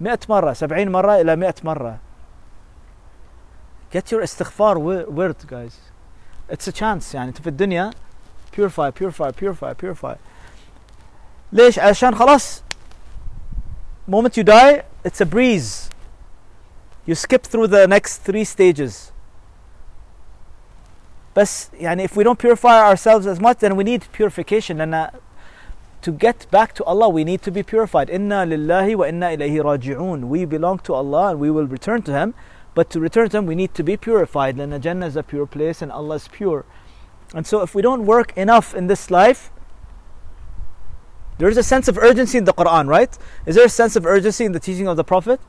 100 مرة 70 مرة إلى 100 مرة get your استغفار wi- word guys it's a chance يعني انت في الدنيا purify purify purify purify ليش عشان خلاص moment you die it's a breeze you skip through the next three stages بس يعني if we don't purify ourselves as much then we need purification لأن to get back to Allah we need to be purified إنا لله وإنا إليه راجعون we belong to Allah and we will return to Him But to return to them, we need to be purified. Then Jannah is a pure place and Allah is pure. And so if we don't work enough in this life, there is a sense of urgency in the Quran, right? Is there a sense of urgency in the teaching of the Prophet?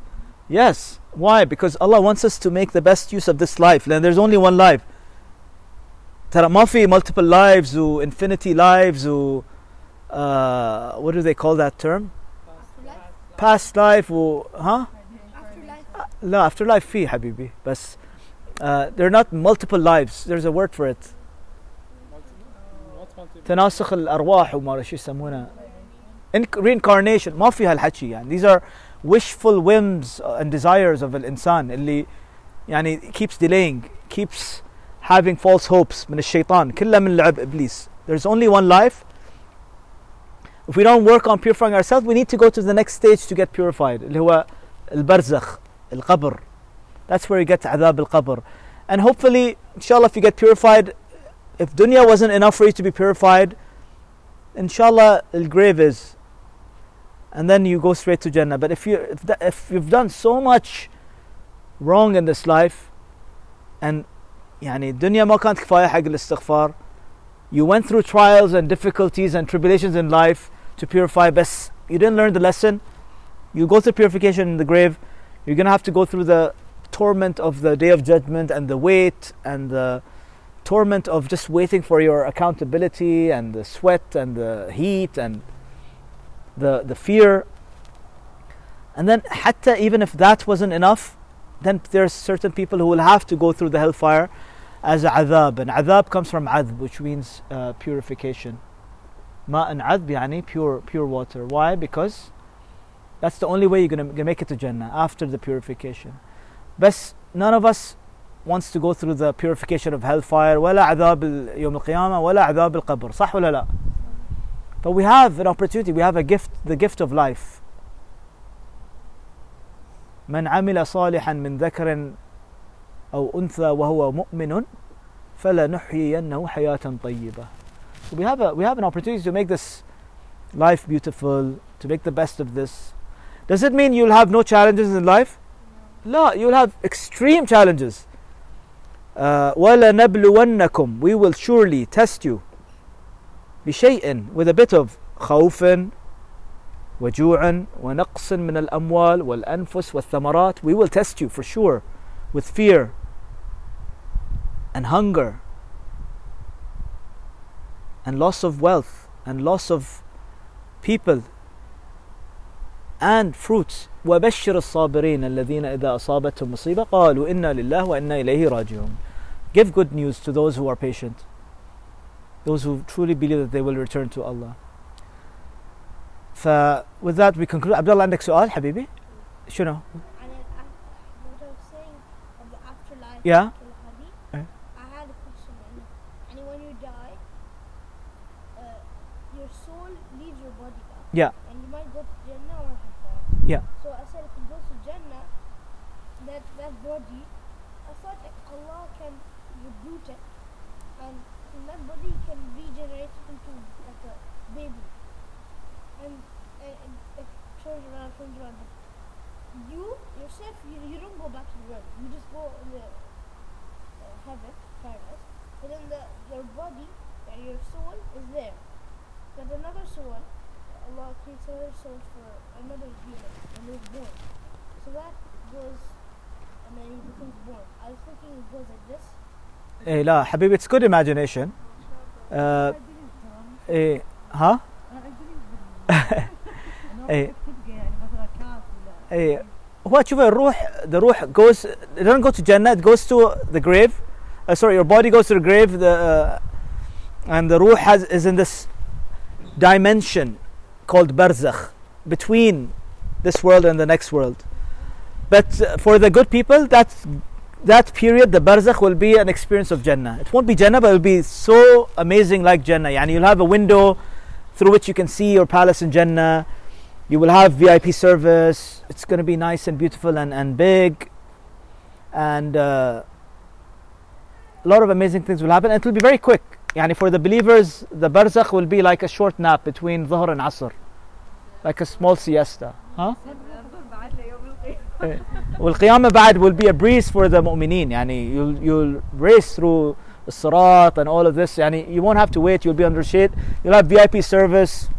Yes. Why? Because Allah wants us to make the best use of this life. Then, there's only one life. Taramafi, multiple lives, or infinity lives, or uh, what do they call that term? Past life, Past life huh? Afterlife? لا afterlife في حبيبي بس uh, they're not multiple lives. There's a word for it. Not multiple. تناسخ الارواح وما أدري شو يسمونها In- reincarnation ما في هالحكي يعني these are wishful whims and desires of الانسان اللي يعني keeps delaying keeps having false hopes من الشيطان كلها من لعب ابليس there's only one life if we don't work on purifying ourselves we need to go to the next stage to get purified اللي هو البرزخ al-qabr. That's where you get adhab al-qabr. And hopefully, inshallah, if you get purified, if dunya wasn't enough for you to be purified, inshallah, the grave is. And then you go straight to Jannah. But if, you, if, that, if you've done so much wrong in this life, and يعني الدنيا ما كانت كفاية حق الاستغفار you went through trials and difficulties and tribulations in life to purify but you didn't learn the lesson you go to purification in the grave you're going to have to go through the torment of the day of judgment and the wait and the torment of just waiting for your accountability and the sweat and the heat and the the fear. And then hatta even if that wasn't enough then there's certain people who will have to go through the hellfire as a adhab. And adhab comes from adb which means uh, purification. Ma and adb pure pure water. Why? Because that's the only way you're going to make it to jannah after the purification but none of us wants to go through the purification of hellfire ولا عذاب ال- يوم القيامة ولا عذاب القبر صح ولا لا but we have an opportunity we have a gift the gift of life من عمل صالحا من ذكر أو أنثى وهو مؤمن فلنحيينه حياة طيبة so we have a we have an opportunity to make this life beautiful to make the best of this does it mean you'll have no challenges in life لا you'll have extreme challenges uh, وَلَنَبْلُوَنَّكُمْ We will surely test you بشيء with a bit of خوف وجوع ونقص من الأموال والأنفس والثمرات We will test you for sure with fear and hunger and loss of wealth and loss of people and fruits وبشر الصابرين الذين إذا أصابتهم مصيبة قالوا إنا لله وإنا إليه راجعون Give good news to those who are patient those who truly believe that they will return to Allah ف with that we conclude عبد الله عندك سؤال حبيبي شنو عن الأف- what I was saying of the afterlife Yeah. الحديث إيه. I had a question إنه يعني when you die uh, your soul leaves your body now Yeah. Yeah. so I said if it goes to Jannah that that body I thought that Allah can reboot it and from that body can regenerate into like a baby and, and, and it turns around turns around but you yourself you, you don't go back to the world you just go in the uh, heaven paradise but then the your body and your soul is there but another soul Allah creates another soul for another human and is born so that goes and then he becomes born I was thinking it goes like this إيه لا حبيبي it's good imagination. آه إيه ها؟ إيه تبقى يعني مثلا كاس ولا ايه هو شوف الروح the روح goes it doesn't go to Jannah it goes to the grave uh, sorry your body goes to the grave the uh, and the ruh has is in this dimension called barzakh between this world and the next world but uh, for the good people that that period, the barzakh will be an experience of Jannah. It won't be Jannah, but it will be so amazing like Jannah. Yani you'll have a window through which you can see your palace in Jannah. You will have VIP service. It's going to be nice and beautiful and, and big. And uh, a lot of amazing things will happen. And it will be very quick. Yani for the believers, the barzakh will be like a short nap between Dhuhr and Asr, like a small siesta. Huh? والقيامة بعد will be a breeze for the mu'mineen يعني you'll, you'll race through Sirat and all of this. يعني you won't have to wait. You'll be under shade. You'll have VIP service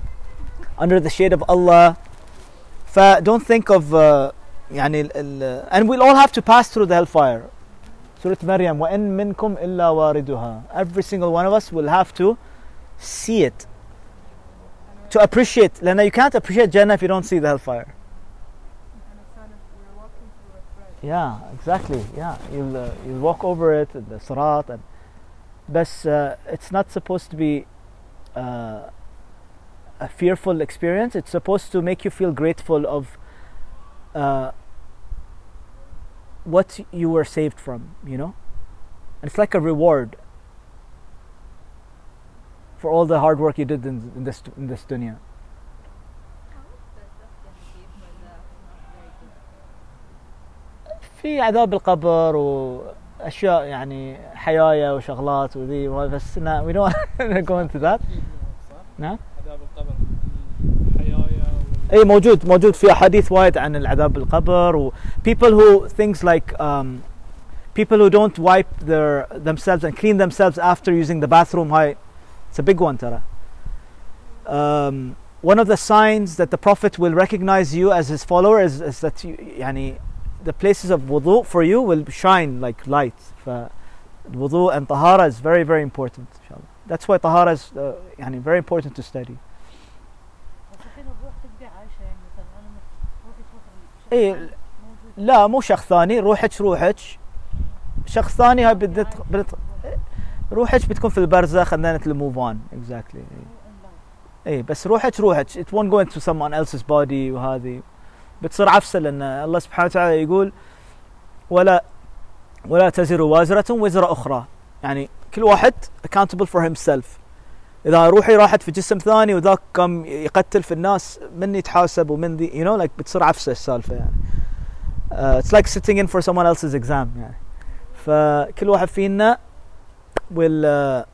under the shade of Allah. Don't think of uh, يعني ال, and we'll all have to pass through the hellfire. Surah Maryam وَإِن مِنْكُمْ إِلَّا وَارِدُهَا every single one of us will have to see it. To appreciate. Lena you can't appreciate Jannah if you don't see the hellfire. Yeah, exactly. Yeah, you'll uh, you'll walk over it, the sirat, and but uh, it's not supposed to be uh, a fearful experience. It's supposed to make you feel grateful of uh, what you were saved from. You know, and it's like a reward for all the hard work you did in, in this in this dunya. في عذاب القبر واشياء يعني حيايا وشغلات وذي بس wanna go into that صح؟ نعم عذاب القبر اي موجود موجود في احاديث وايد عن العذاب بالقبر و people who things like um, people who don't wipe their themselves and clean themselves after using the bathroom هاي it's a big one ترى um, one of the signs that the prophet will recognize you as his follower is, is that you, يعني the places of wudu for you will shine like light ف wudu and tahara is very very important inshallah that's why tahara is uh, يعني very important to study بس الحين الروح تبقى عايشه يعني مثلا انا مت- روحي تروح الشخص إيه، موجود لا مو شخص ثاني روحك روحك شخص ثاني هاي بدت بدت روحك بتكون في البرزخ and then it'll move on exactly اي إيه بس روحك روحك it won't go into someone else's body وهذه بتصير عفسة لأن الله سبحانه وتعالى يقول ولا ولا تزر وازرة وزر أخرى. يعني كل واحد accountable for himself. إذا روحي راحت في جسم ثاني وذاك قام يقتل في الناس من يتحاسب ومن ذي you know like بتصير عفسة السالفة يعني. Uh, it's like sitting in for someone else's exam يعني. فكل واحد فينا will uh,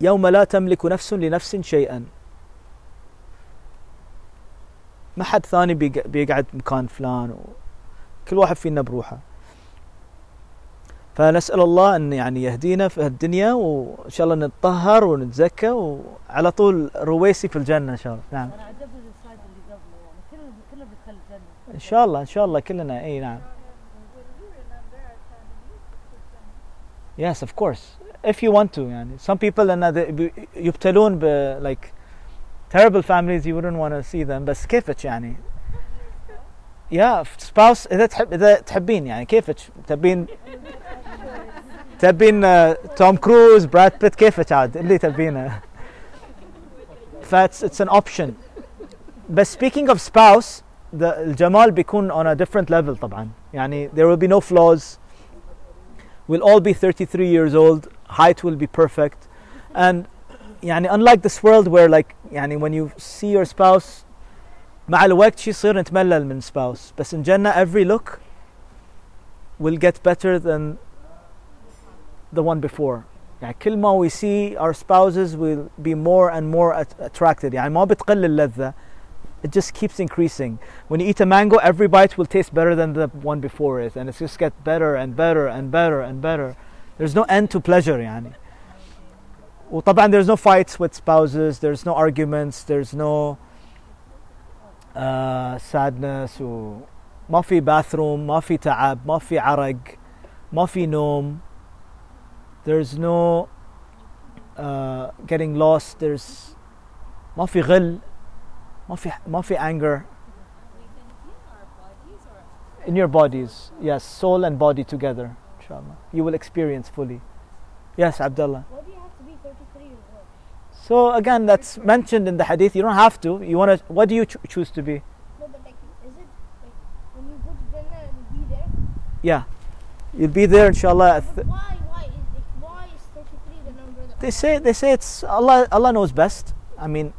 يوم لا تملك نفس لنفس شيئا. ما حد ثاني بيق- بيقعد مكان فلان و... كل واحد فينا بروحه فنسأل الله أن يعني يهدينا في الدنيا وإن شاء الله نتطهر ونتزكى وعلى طول رويسي في الجنة إن شاء الله نعم أنا عجبني السلايد اللي قبله يعني كلنا بندخل الجنة إن شاء الله إن شاء الله كلنا أي نعم? Yes, of course. If you want to, يعني. Some people بي- يبتلون ب like terrible families you wouldn't want to see them بس كيفك يعني؟ يا spouse إذا تحب إذا تحبين يعني كيفك؟ تبين تبين آه، توم كروز براد بيت كيفك عاد اللي تبينه فاتس it's an option بس speaking of spouse the الجمال بيكون on a different level طبعا يعني there will be no flaws We'll all be 33 years old. Height will be perfect. And يعني unlike this world where like يعني when you see your spouse مع الوقت شي يصير نتملل من spouse بس in Jannah every look will get better than the one before يعني كل ما we see our spouses will be more and more at- attracted يعني ما بتقل اللذة it just keeps increasing when you eat a mango every bite will taste better than the one before it and it just gets better and better and better and better there's no end to pleasure يعني وطبعا there's no fights with spouses there's no arguments there's no uh, sadness و ما في bathroom ما في تعب ما في عرق ما في نوم there's no uh, getting lost there's ما في غل ما في ما في anger in your bodies yes soul and body together inshallah you will experience fully yes abdullah so again that's mentioned in the hadith you don't have to you want to what do you cho- choose to be No, but like, is it like when you go to Jannah and be there? yeah you'll be there inshallah But why? Why is like why is 33 the number that? they say they say it's allah allah knows best i mean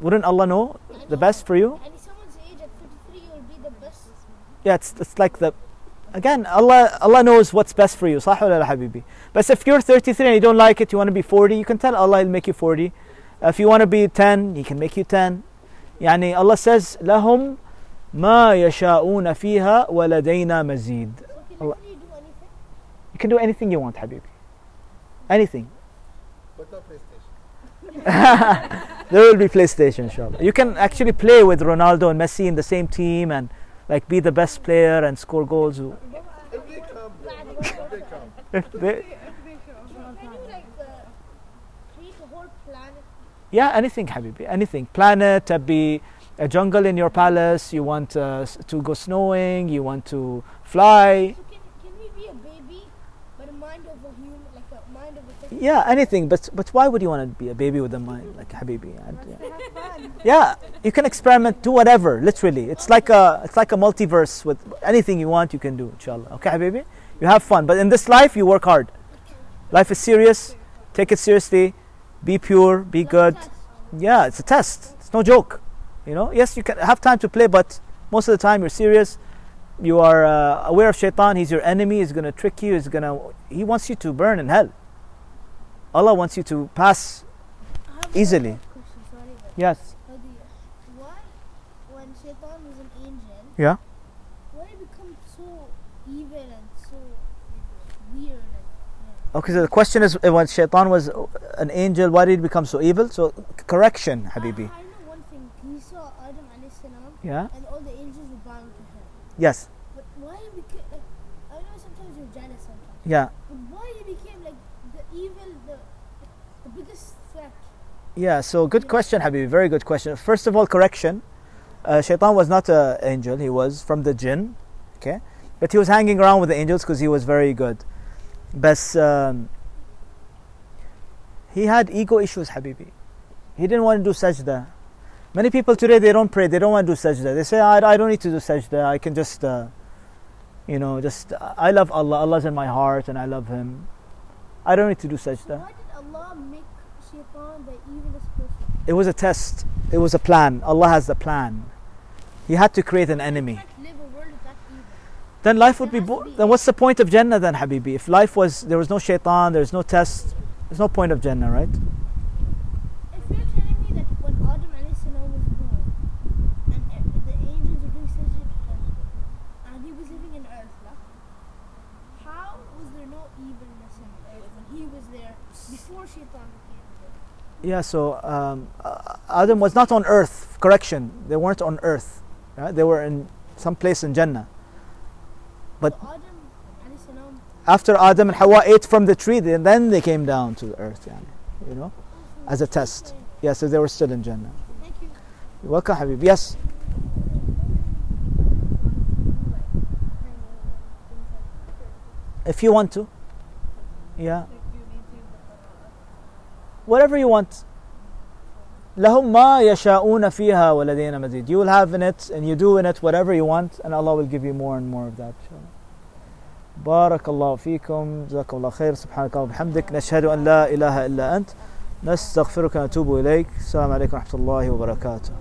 wouldn't allah know I the best for you And if someone's age at 33, you will be the best. yeah it's, it's like the again allah allah knows what's best for you صح ولا لا حبيبي بس if you're 33 and you don't like it you want to be 40 you can tell allah he'll make you 40 if you want to be 10 he can make you 10 يعني allah says لهم ما يشاءون فيها ولدينا مزيد So can Allah- you do anything? you can do anything you want حبيبي anything But not PlayStation. there will be PlayStation, inshallah. You can actually play with Ronaldo and Messi in the same team and like be the best player and score goals. If they come, if they come. If they- Can you like create a whole planet? yeah, anything, Habibi, anything. Planet, be a jungle in your palace. You want uh, to go snowing. You want to fly. So can, can we be a baby, but a mind of a human, like a mind of a thing? Yeah, anything. But but why would you want to be a baby with a mind like Habibi? Yeah. yeah, you can experiment, do whatever. Literally, it's like a it's like a multiverse with anything you want, you can do. Inshallah. Okay, Habibi. You have fun, but in this life, you work hard. Life is serious. Take it seriously. Be pure. Be good. Yeah, it's a test. It's no joke. You know. Yes, you can have time to play, but most of the time you're serious. You are uh, aware of Shaitan. He's your enemy. He's gonna trick you. He's gonna. He wants you to burn in hell. Allah wants you to pass Easily. sorry, Yes. Why, when Shaitan was an angel, Yeah. why did he become so evil and so weird? And, yeah. Okay, so the question is uh, when Shaitan was an angel, why did he become so evil? So, correction, Habibi. I, I know one thing. He saw Adam salam Yeah? and all the angels were bowing to him. Yes. But why he became like I know sometimes you're jealous sometimes. Yeah. But why he became like the evil, the the biggest threat? Yeah, so good question, Habibi. Very good question. First of all, correction. Uh, Shaitan was not an angel, he was from the jinn. Okay? But he was hanging around with the angels because he was very good. But um, he had ego issues, Habibi. He didn't want to do sajda. Many people today, they don't pray, they don't want to do sajda. They say, I, I don't need to do sajda, I can just, uh, you know, just, I love Allah, Allah's in my heart and I love Him. I don't need to do sajda. Why did Allah make Shaitan the evilest person? It was a test. It was a plan. Allah has the plan. He had to create an enemy. Can't live a world that evil. Then life would be. There has to Bo- be- then what's the point of Jannah then, Habibi? If life was there was no shaitan, there's no test, there's no point of Jannah, right? If you're telling me that when Adam alayhi salam was born and uh, the angels were doing sajda to him and he was living in earth, lah, how was there no evilness in earth when he was there before Shaitan became there? Yeah. So um, uh, Adam was not on earth. Correction. They weren't on earth. Right? They were in some place in Jannah. But Adam after Adam and Hawa ate from the tree, then then they came down to the earth. Yani, you know, as a test. Yeah. So they were still in Jannah. Thank you. You're welcome, Habibi. Yes. If you want to. Yeah. Whatever you want. لهم ما يشاءون فيها ولدينا مزيد. You will have in it and you do in it whatever you want and Allah will give you more and more of that. بارك الله فيكم جزاكم الله خير سبحانك اللهم وبحمدك نشهد أن لا إله إلا أنت نستغفرك ونتوب إليك السلام عليكم ورحمة الله وبركاته